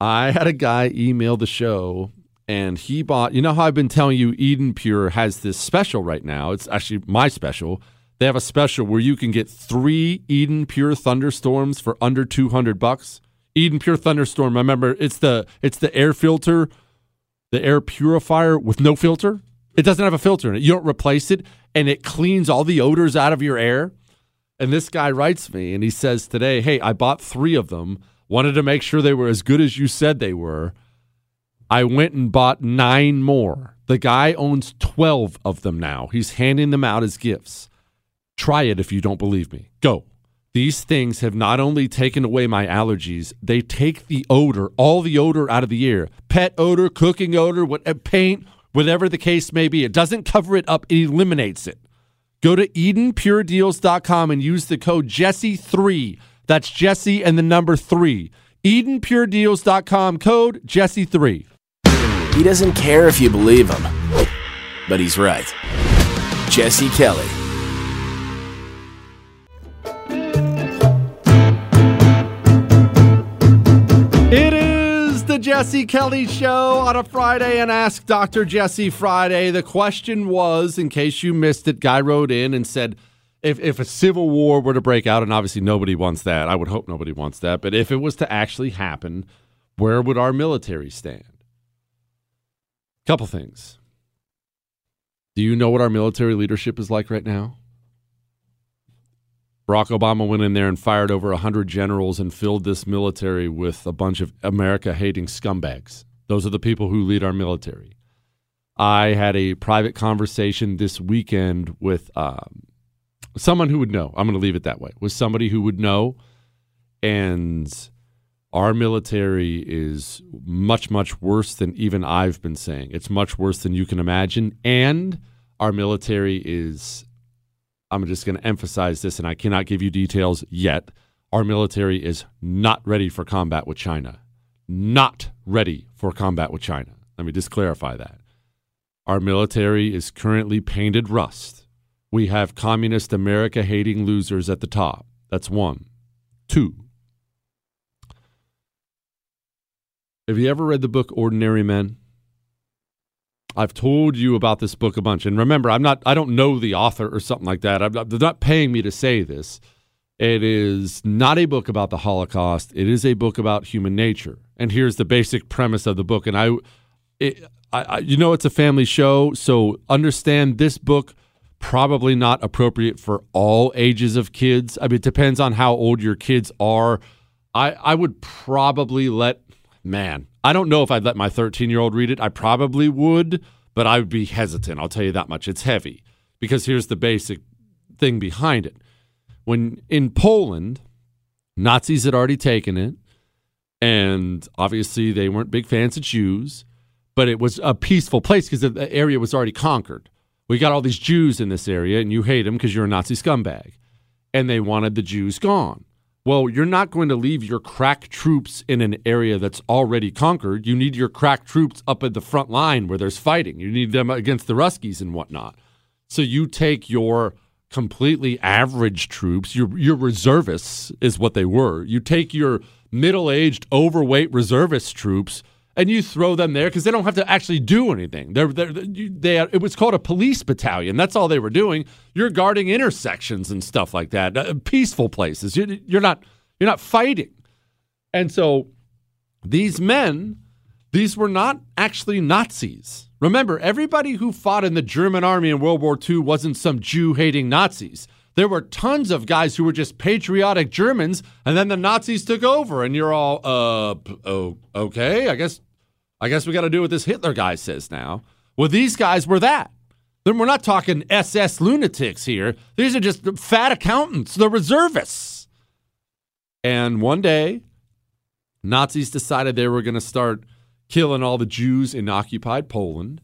I had a guy email the show and he bought, you know how I've been telling you Eden Pure has this special right now? It's actually my special. They have a special where you can get three Eden Pure thunderstorms for under 200 bucks. Eden Pure Thunderstorm, I remember, it's the it's the air filter, the air purifier with no filter. It doesn't have a filter in it. You don't replace it, and it cleans all the odors out of your air. And this guy writes me and he says today, Hey, I bought three of them, wanted to make sure they were as good as you said they were. I went and bought nine more. The guy owns 12 of them now. He's handing them out as gifts. Try it if you don't believe me. Go. These things have not only taken away my allergies, they take the odor, all the odor out of the air. Pet odor, cooking odor, what, uh, paint, whatever the case may be. It doesn't cover it up, it eliminates it. Go to EdenPureDeals.com and use the code Jesse3. That's Jesse and the number three. EdenPureDeals.com code Jesse3. He doesn't care if you believe him, but he's right. Jesse Kelly. Jesse Kelly Show on a Friday and Ask Dr. Jesse Friday. The question was, in case you missed it, Guy wrote in and said, if, if a civil war were to break out, and obviously nobody wants that, I would hope nobody wants that, but if it was to actually happen, where would our military stand? Couple things. Do you know what our military leadership is like right now? Barack Obama went in there and fired over 100 generals and filled this military with a bunch of America hating scumbags. Those are the people who lead our military. I had a private conversation this weekend with um, someone who would know. I'm going to leave it that way. With somebody who would know. And our military is much, much worse than even I've been saying. It's much worse than you can imagine. And our military is I'm just going to emphasize this, and I cannot give you details yet. Our military is not ready for combat with China. Not ready for combat with China. Let me just clarify that. Our military is currently painted rust. We have communist America hating losers at the top. That's one. Two. Have you ever read the book Ordinary Men? I've told you about this book a bunch. And remember, I'm not I don't know the author or something like that. Not, they're not paying me to say this. It is not a book about the Holocaust. It is a book about human nature. And here's the basic premise of the book. And I, it, I, I you know, it's a family show, so understand this book probably not appropriate for all ages of kids. I mean, it depends on how old your kids are. I I would probably let man, I don't know if I'd let my 13 year old read it. I probably would, but I would be hesitant. I'll tell you that much. It's heavy because here's the basic thing behind it. When in Poland, Nazis had already taken it, and obviously they weren't big fans of Jews, but it was a peaceful place because the area was already conquered. We got all these Jews in this area, and you hate them because you're a Nazi scumbag. And they wanted the Jews gone. Well, you're not going to leave your crack troops in an area that's already conquered. You need your crack troops up at the front line where there's fighting. You need them against the Ruskies and whatnot. So you take your completely average troops, your your reservists is what they were. You take your middle-aged, overweight reservist troops and you throw them there because they don't have to actually do anything. They're, they're they it was called a police battalion. That's all they were doing. You're guarding intersections and stuff like that, uh, peaceful places. You're, you're not you're not fighting, and so these men, these were not actually Nazis. Remember, everybody who fought in the German army in World War II wasn't some Jew hating Nazis. There were tons of guys who were just patriotic Germans, and then the Nazis took over, and you're all, uh, oh, okay, I guess I guess we got to do what this Hitler guy says now. Well, these guys were that. Then we're not talking SS lunatics here. These are just fat accountants, the reservists. And one day, Nazis decided they were going to start killing all the Jews in occupied Poland.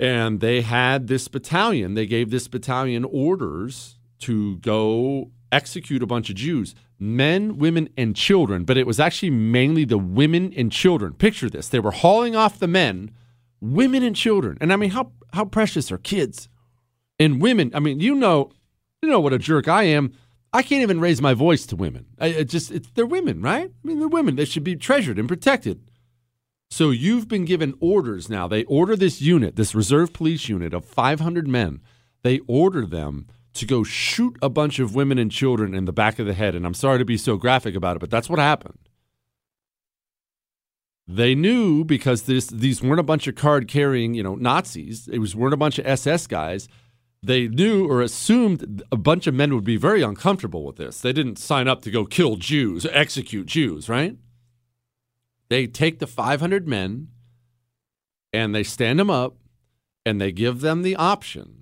And they had this battalion. They gave this battalion orders to go execute a bunch of Jews men, women, and children, but it was actually mainly the women and children. Picture this. They were hauling off the men, women and children. And I mean, how how precious are kids? And women, I mean, you know, you know what a jerk I am. I can't even raise my voice to women. I, it just it's, they're women, right? I mean, they're women. They should be treasured and protected. So you've been given orders now. They order this unit, this reserve police unit of 500 men. They order them to go shoot a bunch of women and children in the back of the head. And I'm sorry to be so graphic about it, but that's what happened. They knew because this, these weren't a bunch of card carrying, you know, Nazis. It was weren't a bunch of SS guys. They knew or assumed a bunch of men would be very uncomfortable with this. They didn't sign up to go kill Jews, execute Jews, right? They take the 500 men and they stand them up and they give them the option.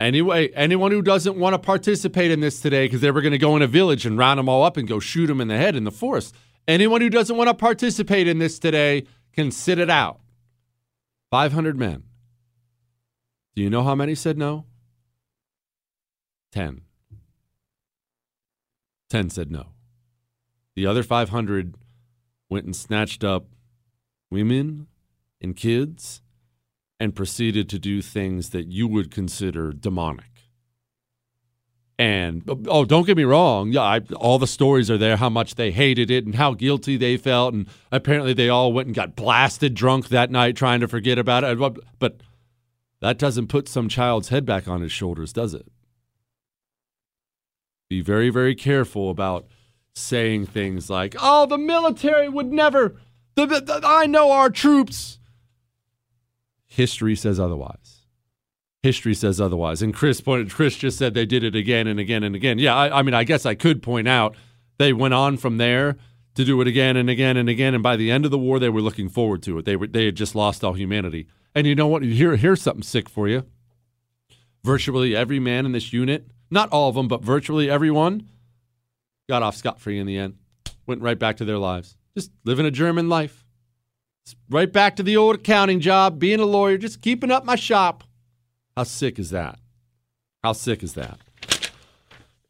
Anyway, anyone who doesn't want to participate in this today because they were going to go in a village and round them all up and go shoot them in the head in the forest. Anyone who doesn't want to participate in this today can sit it out. 500 men. Do you know how many said no? 10. 10 said no. The other 500 went and snatched up women and kids and proceeded to do things that you would consider demonic. And oh, don't get me wrong. Yeah, I, all the stories are there how much they hated it and how guilty they felt. And apparently, they all went and got blasted drunk that night trying to forget about it. But that doesn't put some child's head back on his shoulders, does it? Be very, very careful about saying things like, oh, the military would never, the, the, I know our troops. History says otherwise. History says otherwise. And Chris pointed, Chris just said they did it again and again and again. Yeah, I, I mean, I guess I could point out they went on from there to do it again and again and again. And by the end of the war, they were looking forward to it. They were they had just lost all humanity. And you know what? Here, here's something sick for you. Virtually every man in this unit, not all of them, but virtually everyone, got off scot free in the end. Went right back to their lives, just living a German life. Right back to the old accounting job, being a lawyer, just keeping up my shop. How sick is that? How sick is that?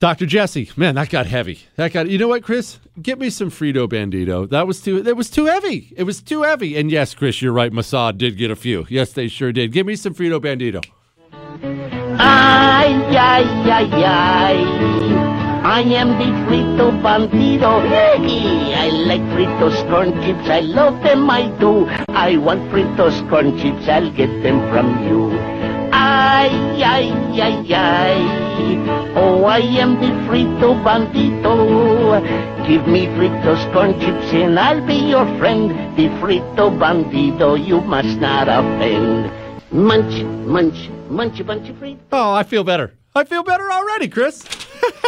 Dr. Jesse, man, that got heavy. That got you know what, Chris? Get me some Frito Bandito. That was too that was too heavy. It was too heavy. And yes, Chris, you're right. Mossad did get a few. Yes, they sure did. Give me some Frito Bandito. Ay, ay, ay, ay. I am the frito bandito. I like fritos corn chips. I love them, I do. I want fritos corn chips. I'll get them from you. Ay, ay, ay, ay. Oh, I am the frito bandito. Give me fritos corn chips and I'll be your friend. The frito Bandito, you must not offend. Munch, munch, munch, bunch of fritos. Oh, I feel better. I feel better already, Chris.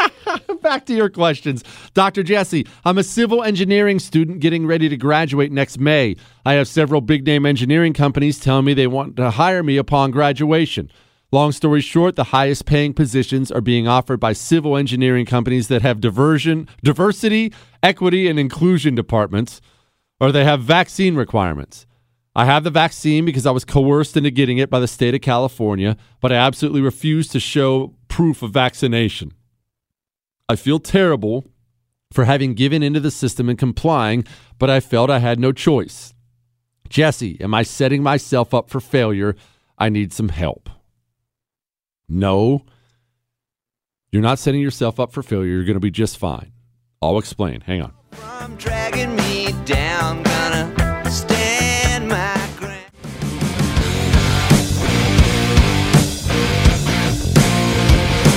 Back to your questions. Dr. Jesse, I'm a civil engineering student getting ready to graduate next May. I have several big name engineering companies telling me they want to hire me upon graduation. Long story short, the highest paying positions are being offered by civil engineering companies that have diversion, diversity, equity, and inclusion departments, or they have vaccine requirements. I have the vaccine because I was coerced into getting it by the state of California, but I absolutely refuse to show proof of vaccination. I feel terrible for having given into the system and complying, but I felt I had no choice. Jesse, am I setting myself up for failure? I need some help. No, you're not setting yourself up for failure. You're going to be just fine. I'll explain. Hang on.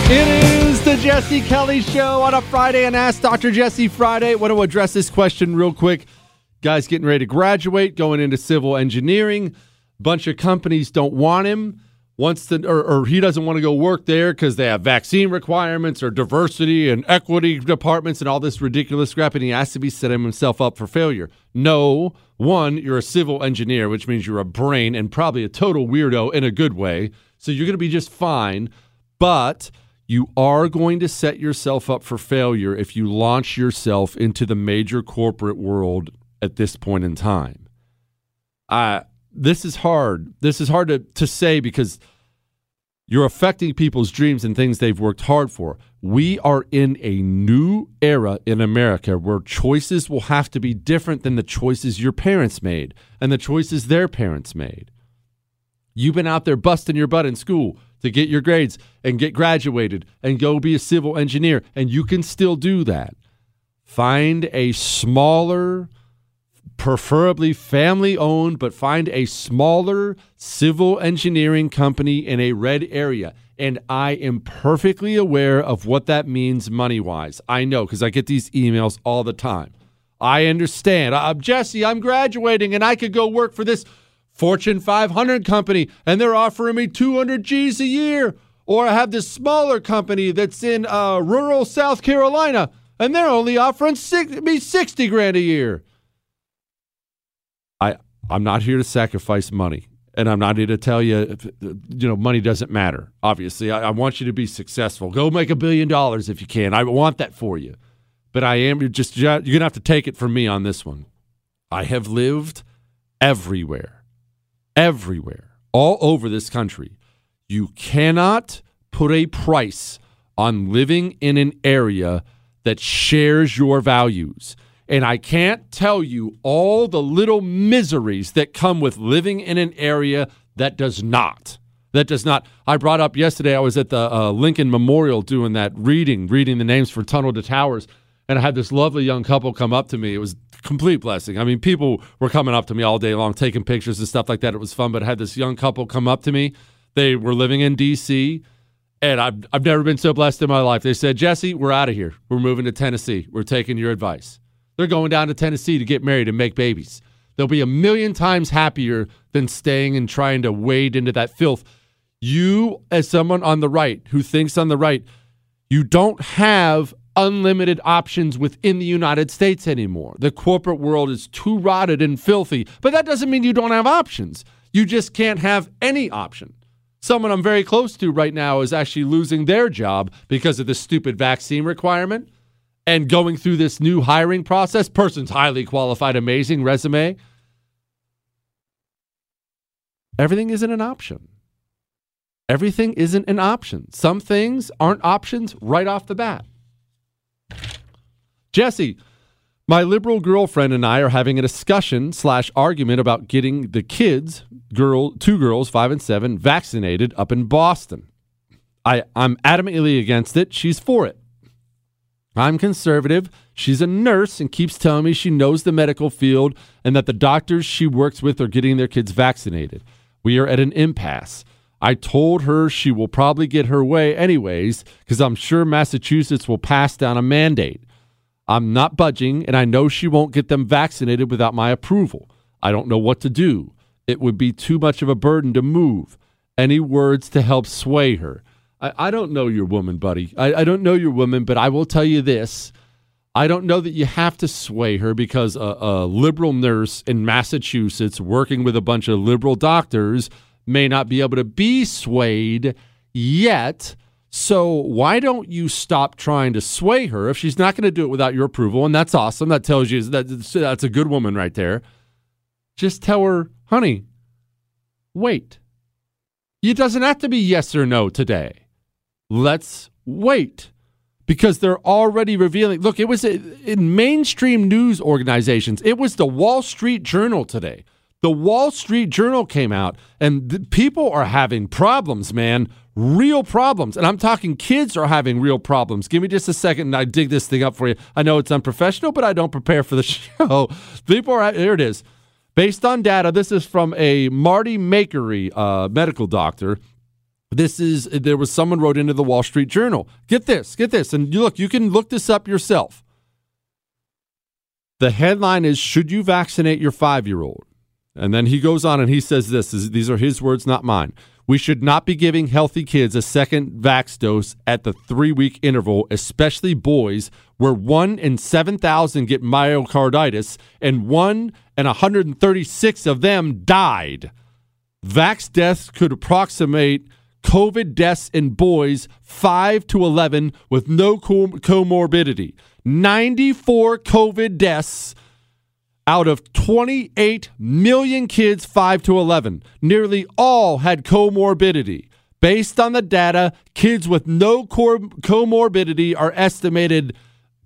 It is the Jesse Kelly Show on a Friday and Ask Dr. Jesse Friday. Want to address this question real quick. Guys getting ready to graduate, going into civil engineering. Bunch of companies don't want him. Wants to, or, or he doesn't want to go work there because they have vaccine requirements or diversity and equity departments and all this ridiculous crap, and he has to be setting himself up for failure. No, one, you're a civil engineer, which means you're a brain and probably a total weirdo in a good way. So you're going to be just fine. But you are going to set yourself up for failure if you launch yourself into the major corporate world at this point in time. Uh, this is hard. This is hard to, to say because you're affecting people's dreams and things they've worked hard for. We are in a new era in America where choices will have to be different than the choices your parents made and the choices their parents made. You've been out there busting your butt in school to get your grades and get graduated and go be a civil engineer. And you can still do that. Find a smaller, preferably family owned, but find a smaller civil engineering company in a red area. And I am perfectly aware of what that means money wise. I know because I get these emails all the time. I understand. Uh, Jesse, I'm graduating and I could go work for this Fortune 500 company and they're offering me 200 G's a year. Or I have this smaller company that's in uh, rural South Carolina and they're only offering six, me 60 grand a year. I, I'm not here to sacrifice money. And I'm not here to tell you, you know, money doesn't matter. Obviously, I, I want you to be successful. Go make a billion dollars if you can. I want that for you. But I am you're just, you're going to have to take it from me on this one. I have lived everywhere, everywhere, all over this country. You cannot put a price on living in an area that shares your values. And I can't tell you all the little miseries that come with living in an area that does not. That does not. I brought up yesterday, I was at the uh, Lincoln Memorial doing that reading, reading the names for Tunnel to Towers. And I had this lovely young couple come up to me. It was complete blessing. I mean, people were coming up to me all day long, taking pictures and stuff like that. It was fun. But I had this young couple come up to me. They were living in D.C. And I've, I've never been so blessed in my life. They said, Jesse, we're out of here. We're moving to Tennessee. We're taking your advice. They're going down to Tennessee to get married and make babies. They'll be a million times happier than staying and trying to wade into that filth. You, as someone on the right who thinks on the right, you don't have unlimited options within the United States anymore. The corporate world is too rotted and filthy, but that doesn't mean you don't have options. You just can't have any option. Someone I'm very close to right now is actually losing their job because of the stupid vaccine requirement and going through this new hiring process. Person's highly qualified, amazing resume. Everything isn't an option. Everything isn't an option. Some things aren't options right off the bat. Jesse, my liberal girlfriend and I are having a discussion slash argument about getting the kids, girl, two girls, five and seven, vaccinated up in Boston. I, I'm adamantly against it. She's for it. I'm conservative. She's a nurse and keeps telling me she knows the medical field and that the doctors she works with are getting their kids vaccinated. We are at an impasse. I told her she will probably get her way anyways because I'm sure Massachusetts will pass down a mandate. I'm not budging and I know she won't get them vaccinated without my approval. I don't know what to do. It would be too much of a burden to move. Any words to help sway her? I, I don't know your woman, buddy. I, I don't know your woman, but I will tell you this. I don't know that you have to sway her because a, a liberal nurse in Massachusetts working with a bunch of liberal doctors may not be able to be swayed yet. So why don't you stop trying to sway her if she's not going to do it without your approval? And that's awesome. That tells you that that's a good woman right there. Just tell her, honey, wait. It doesn't have to be yes or no today let's wait because they're already revealing. Look, it was uh, in mainstream news organizations. It was the Wall Street Journal today. The Wall Street Journal came out, and people are having problems, man. Real problems. And I'm talking kids are having real problems. Give me just a second and I dig this thing up for you. I know it's unprofessional, but I don't prepare for the show. People are, here it is. Based on data, this is from a Marty Makary, uh, medical doctor this is there was someone wrote into the Wall Street Journal. Get this, get this, and you look, you can look this up yourself. The headline is Should you vaccinate your five year old? And then he goes on and he says this, these are his words, not mine. We should not be giving healthy kids a second vax dose at the three week interval, especially boys, where one in 7,000 get myocarditis and one and 136 of them died. Vax deaths could approximate COVID deaths in boys 5 to 11 with no comorbidity. 94 COVID deaths out of 28 million kids 5 to 11. Nearly all had comorbidity. Based on the data, kids with no comorbidity are estimated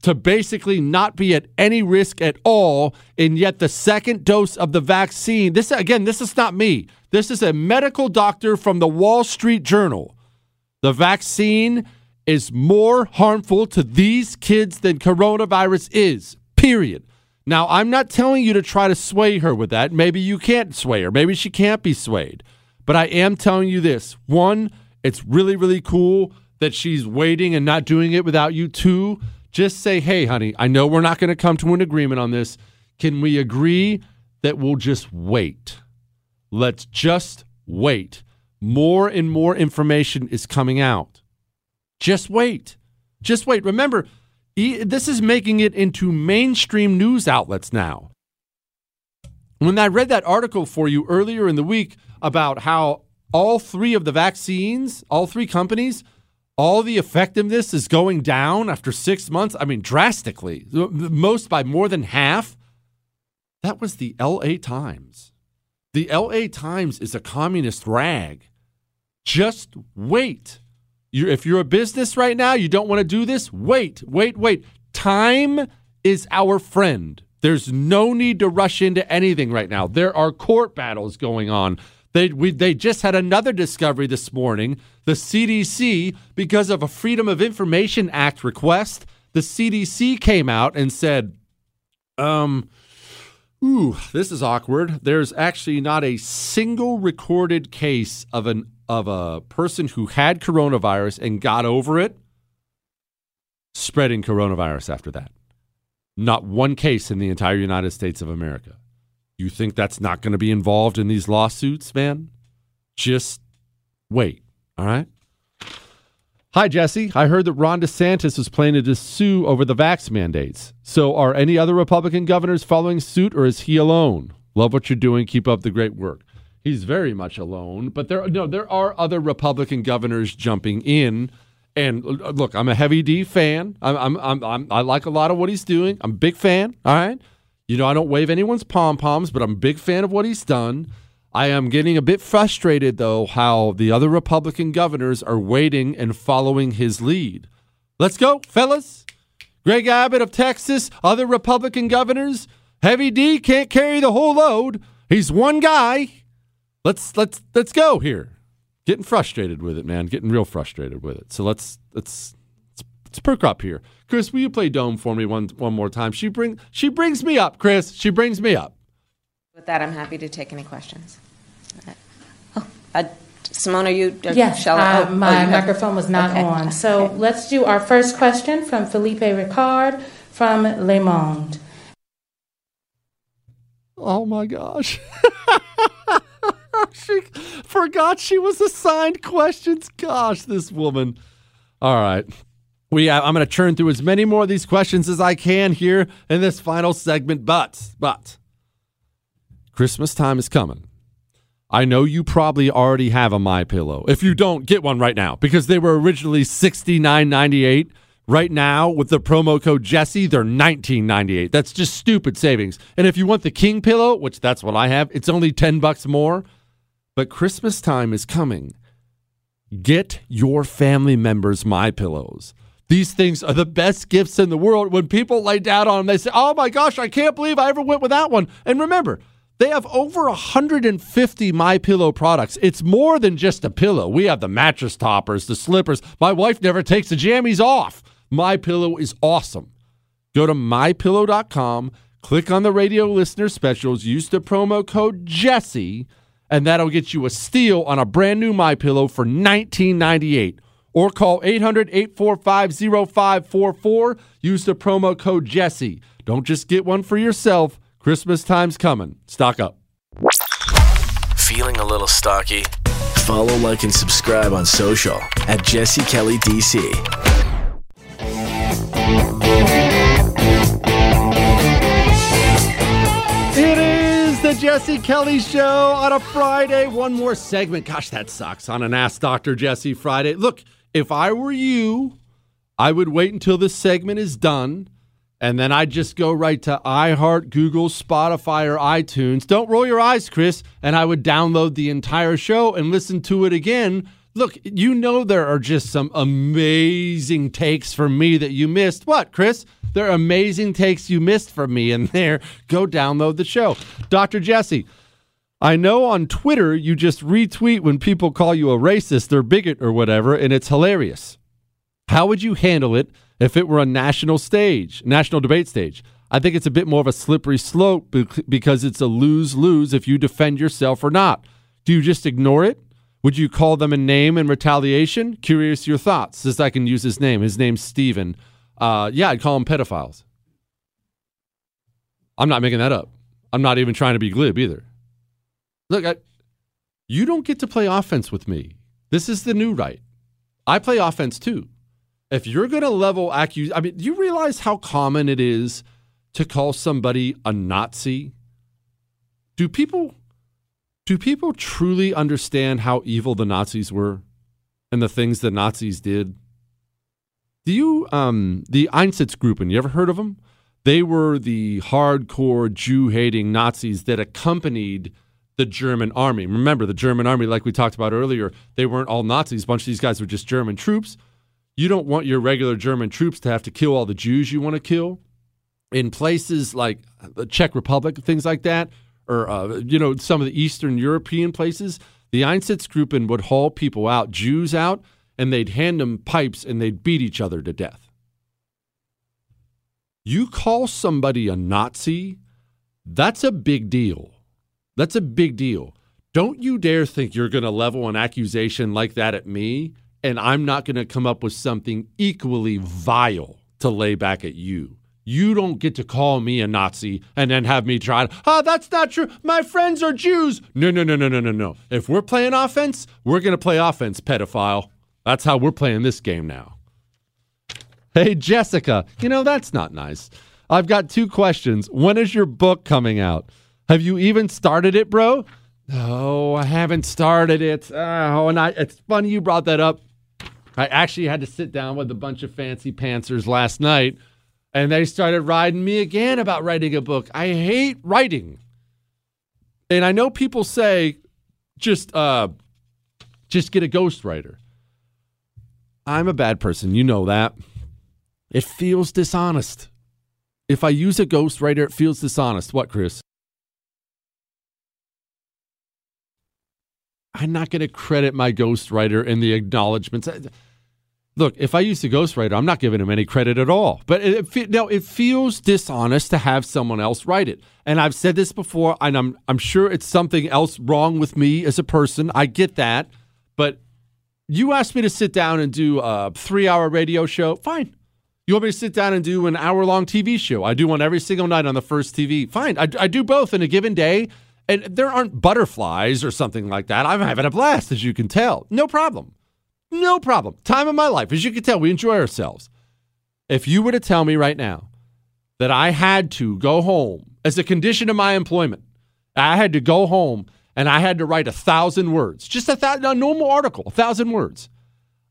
to basically not be at any risk at all. And yet, the second dose of the vaccine, this again, this is not me. This is a medical doctor from the Wall Street Journal. The vaccine is more harmful to these kids than coronavirus is, period. Now, I'm not telling you to try to sway her with that. Maybe you can't sway her. Maybe she can't be swayed. But I am telling you this one, it's really, really cool that she's waiting and not doing it without you. Two, Just say, hey, honey, I know we're not going to come to an agreement on this. Can we agree that we'll just wait? Let's just wait. More and more information is coming out. Just wait. Just wait. Remember, this is making it into mainstream news outlets now. When I read that article for you earlier in the week about how all three of the vaccines, all three companies, all the effectiveness is going down after six months. I mean, drastically, most by more than half. That was the LA Times. The LA Times is a communist rag. Just wait. You if you're a business right now, you don't want to do this, wait, wait, wait. Time is our friend. There's no need to rush into anything right now. There are court battles going on. They, we, they just had another discovery this morning. The CDC, because of a Freedom of Information Act request, the CDC came out and said, um, ooh, this is awkward. There's actually not a single recorded case of an of a person who had coronavirus and got over it spreading coronavirus after that. Not one case in the entire United States of America. You think that's not going to be involved in these lawsuits, man? Just wait, all right? Hi, Jesse. I heard that Ron DeSantis is planning to sue over the vax mandates. So, are any other Republican governors following suit, or is he alone? Love what you're doing. Keep up the great work. He's very much alone, but there no there are other Republican governors jumping in. And uh, look, I'm a heavy D fan. I'm, I'm, I'm, I'm I like a lot of what he's doing. I'm a big fan. All right, you know I don't wave anyone's pom poms, but I'm a big fan of what he's done. I am getting a bit frustrated though how the other Republican governors are waiting and following his lead. Let's go, fellas. Greg Abbott of Texas, other Republican governors. Heavy D can't carry the whole load. He's one guy. Let's let's let's go here. Getting frustrated with it, man. Getting real frustrated with it. So let's let's let's, let's perk up here. Chris, will you play Dome for me one one more time? She bring she brings me up, Chris. She brings me up. With that, I'm happy to take any questions. Oh, uh, Symone, are you? Uh, Yes, shall I- uh, oh, my oh, you have- microphone was not Okay. on. So let's do our first question from Philippe Ricard from Le Monde. Oh my gosh. she forgot she was assigned questions. Gosh, this woman. All right. We uh, I'm going to churn through as many more of these questions as I can here in this final segment, but but Christmas time is coming. I know you probably already have a My Pillow. If you don't, get one right now because they were originally $69.98. Right now, with the promo code Jesse, they're $19.98. That's just stupid savings. And if you want the King pillow, which that's what I have, it's only 10 bucks more. But Christmas time is coming. Get your family members my pillows. These things are the best gifts in the world. When people lay down on them, they say, "Oh my gosh, I can't believe I ever went without one." And remember, they have over 150 my pillow products. It's more than just a pillow. We have the mattress toppers, the slippers. My wife never takes the jammies off. My pillow is awesome. Go to mypillow.com, click on the radio listener specials, use the promo code Jesse, and that'll get you a steal on a brand new My Pillow for $19.98. Or call 800-845-0544. Use the promo code Jesse. Don't just get one for yourself. Christmas time's coming. Stock up. Feeling a little stocky? Follow, like, and subscribe on social at Jesse Kelly DC. The Jesse Kelly Show on a Friday. One more segment. Gosh, that sucks. On an Ask Dr. Jesse Friday. Look, if I were you, I would wait until this segment is done, and then I'd just go right to iHeart, Google, Spotify, or iTunes. Don't roll your eyes, Chris. And I would download the entire show and listen to it again. Look, you know there are just some amazing takes from me that you missed. What, Chris? There are amazing takes you missed from me in there. Go download the show. Dr. Jesse, I know on Twitter you just retweet when people call you a racist or bigot or whatever, and it's hilarious. How would you handle it if it were a national stage, national debate stage? I think it's a bit more of a slippery slope because it's a lose lose if you defend yourself or not. Do you just ignore it? Would you call them a name in retaliation? Curious your thoughts. As I can use his name. His name's Steven. Uh, yeah, I'd call them pedophiles. I'm not making that up. I'm not even trying to be glib either. Look, I, you don't get to play offense with me. This is the new right. I play offense too. If you're going to level accuse, I mean, do you realize how common it is to call somebody a Nazi? Do people do people truly understand how evil the Nazis were and the things the Nazis did? Do you um the Einsatzgruppen, you ever heard of them? They were the hardcore Jew-hating Nazis that accompanied the German army. Remember, the German army, like we talked about earlier, they weren't all Nazis. A bunch of these guys were just German troops. You don't want your regular German troops to have to kill all the Jews you want to kill. In places like the Czech Republic, things like that, or uh, you know some of the Eastern European places, the Einsatzgruppen would haul people out, Jews out, and they'd hand them pipes and they'd beat each other to death. You call somebody a Nazi, that's a big deal. That's a big deal. Don't you dare think you're going to level an accusation like that at me, and I'm not going to come up with something equally vile to lay back at you. You don't get to call me a Nazi and then have me try oh, that's not true. My friends are Jews. No, no, no, no, no, no, no. If we're playing offense, we're going to play offense, pedophile. That's how we're playing this game now. Hey, Jessica, you know, that's not nice. I've got two questions. When is your book coming out? Have you even started it, bro? No, I haven't started it. Oh, and I, it's funny you brought that up. I actually had to sit down with a bunch of fancy pantsers last night, and they started riding me again about writing a book. I hate writing. And I know people say just uh just get a ghostwriter. I'm a bad person, you know that. It feels dishonest. If I use a ghostwriter, it feels dishonest. What, Chris? I'm not going to credit my ghostwriter in the acknowledgments. Look, if I use a ghostwriter, I'm not giving him any credit at all. But it, it, no, it feels dishonest to have someone else write it. And I've said this before, and I'm I'm sure it's something else wrong with me as a person. I get that, but you asked me to sit down and do a three-hour radio show. Fine. You want me to sit down and do an hour-long TV show? I do one every single night on the first TV. Fine. I, I do both in a given day and there aren't butterflies or something like that. I'm having a blast, as you can tell. No problem. No problem. Time of my life. As you can tell, we enjoy ourselves. If you were to tell me right now that I had to go home as a condition of my employment, I had to go home and I had to write a thousand words, just a, a normal article, a thousand words,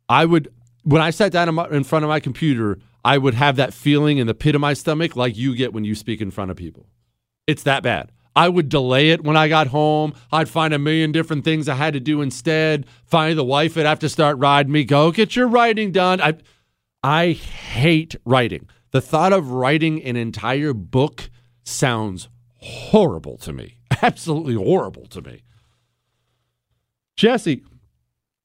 I would, when I sat down in front of my computer, I would have that feeling in the pit of my stomach like you get when you speak in front of people. It's that bad. I would delay it when I got home. I'd find a million different things I had to do instead. Finally, the wife would have to start riding me. Go get your writing done. I, I hate writing. The thought of writing an entire book sounds horrible to me. Absolutely horrible to me. Jesse,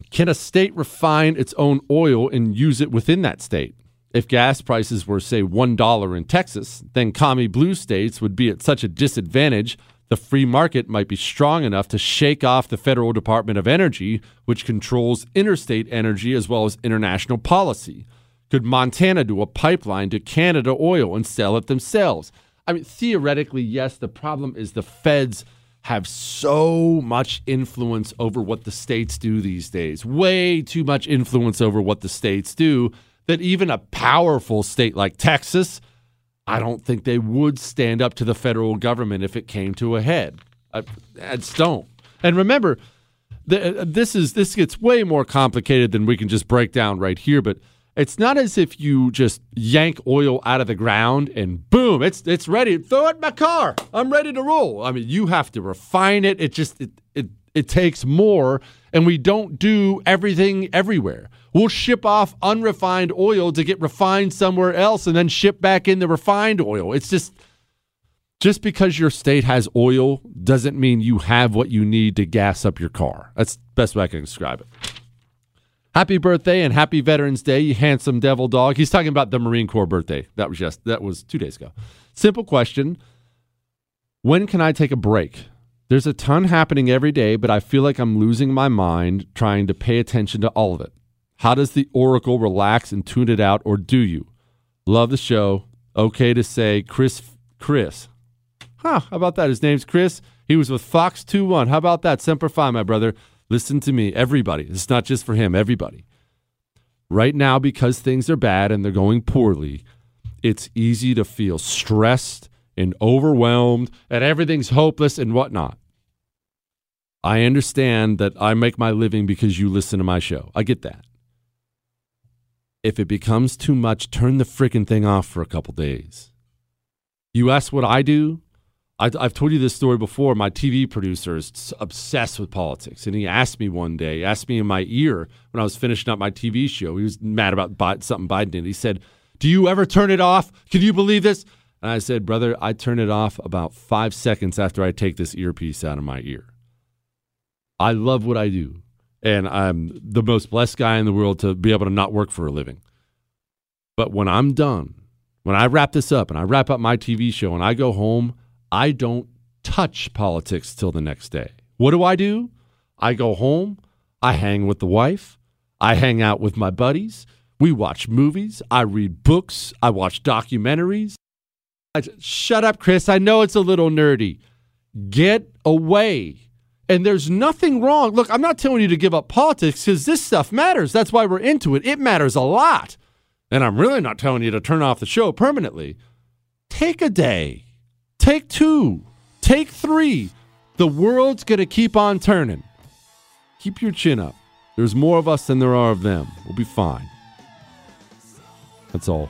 can a state refine its own oil and use it within that state? If gas prices were, say, $1 in Texas, then commie blue states would be at such a disadvantage, the free market might be strong enough to shake off the Federal Department of Energy, which controls interstate energy as well as international policy. Could Montana do a pipeline to Canada oil and sell it themselves? I mean, theoretically, yes. The problem is the feds have so much influence over what the states do these days. Way too much influence over what the states do that even a powerful state like Texas, I don't think they would stand up to the federal government if it came to a head. I, I just don't. And remember, the, uh, this is this gets way more complicated than we can just break down right here. But it's not as if you just yank oil out of the ground and boom, it's it's ready. Throw it in my car. I'm ready to roll. I mean, you have to refine it. It just it it, it takes more, and we don't do everything everywhere. We'll ship off unrefined oil to get refined somewhere else and then ship back in the refined oil. It's just just because your state has oil doesn't mean you have what you need to gas up your car. That's the best way I can describe it. Happy birthday and happy Veterans Day, you handsome devil dog. He's talking about the Marine Corps birthday. That was just that was 2 days ago. Simple question. When can I take a break? There's a ton happening every day, but I feel like I'm losing my mind trying to pay attention to all of it. How does the oracle relax and tune it out, or do you? Love the show. Okay to say Chris Chris. Huh, how about that? His name's Chris. He was with Fox 2 1. How about that? Semper Fi, my brother. Listen to me, everybody. It's not just for him, everybody. Right now, because things are bad and they're going poorly, it's easy to feel stressed and overwhelmed and everything's hopeless and whatnot. I understand that I make my living because you listen to my show. I get that. If it becomes too much, turn the freaking thing off for a couple days. You ask what I do? I, have told you this story before. My TV producer is obsessed with politics, and he asked me one day, asked me in my ear when I was finishing up my TV show. He was mad about something Biden did. He said, "Do you ever turn it off? Can you believe this?" And I said, "Brother, I turn it off about five seconds after I take this earpiece out of my ear. I love what I do, and I'm the most blessed guy in the world to be able to not work for a living. But when I'm done, when I wrap this up and I wrap up my TV show and I go home." I don't touch politics till the next day. What do I do? I go home, I hang with the wife, I hang out with my buddies, we watch movies, I read books, I watch documentaries. I Shut up, Chris. I know it's a little nerdy. Get away. And there's nothing wrong. Look, I'm not telling you to give up politics because this stuff matters. That's why we're into it. It matters a lot. And I'm really not telling you to turn off the show permanently. Take a day Take two. Take three. The world's going to keep on turning. Keep your chin up. There's more of us than there are of them. We'll be fine. That's all.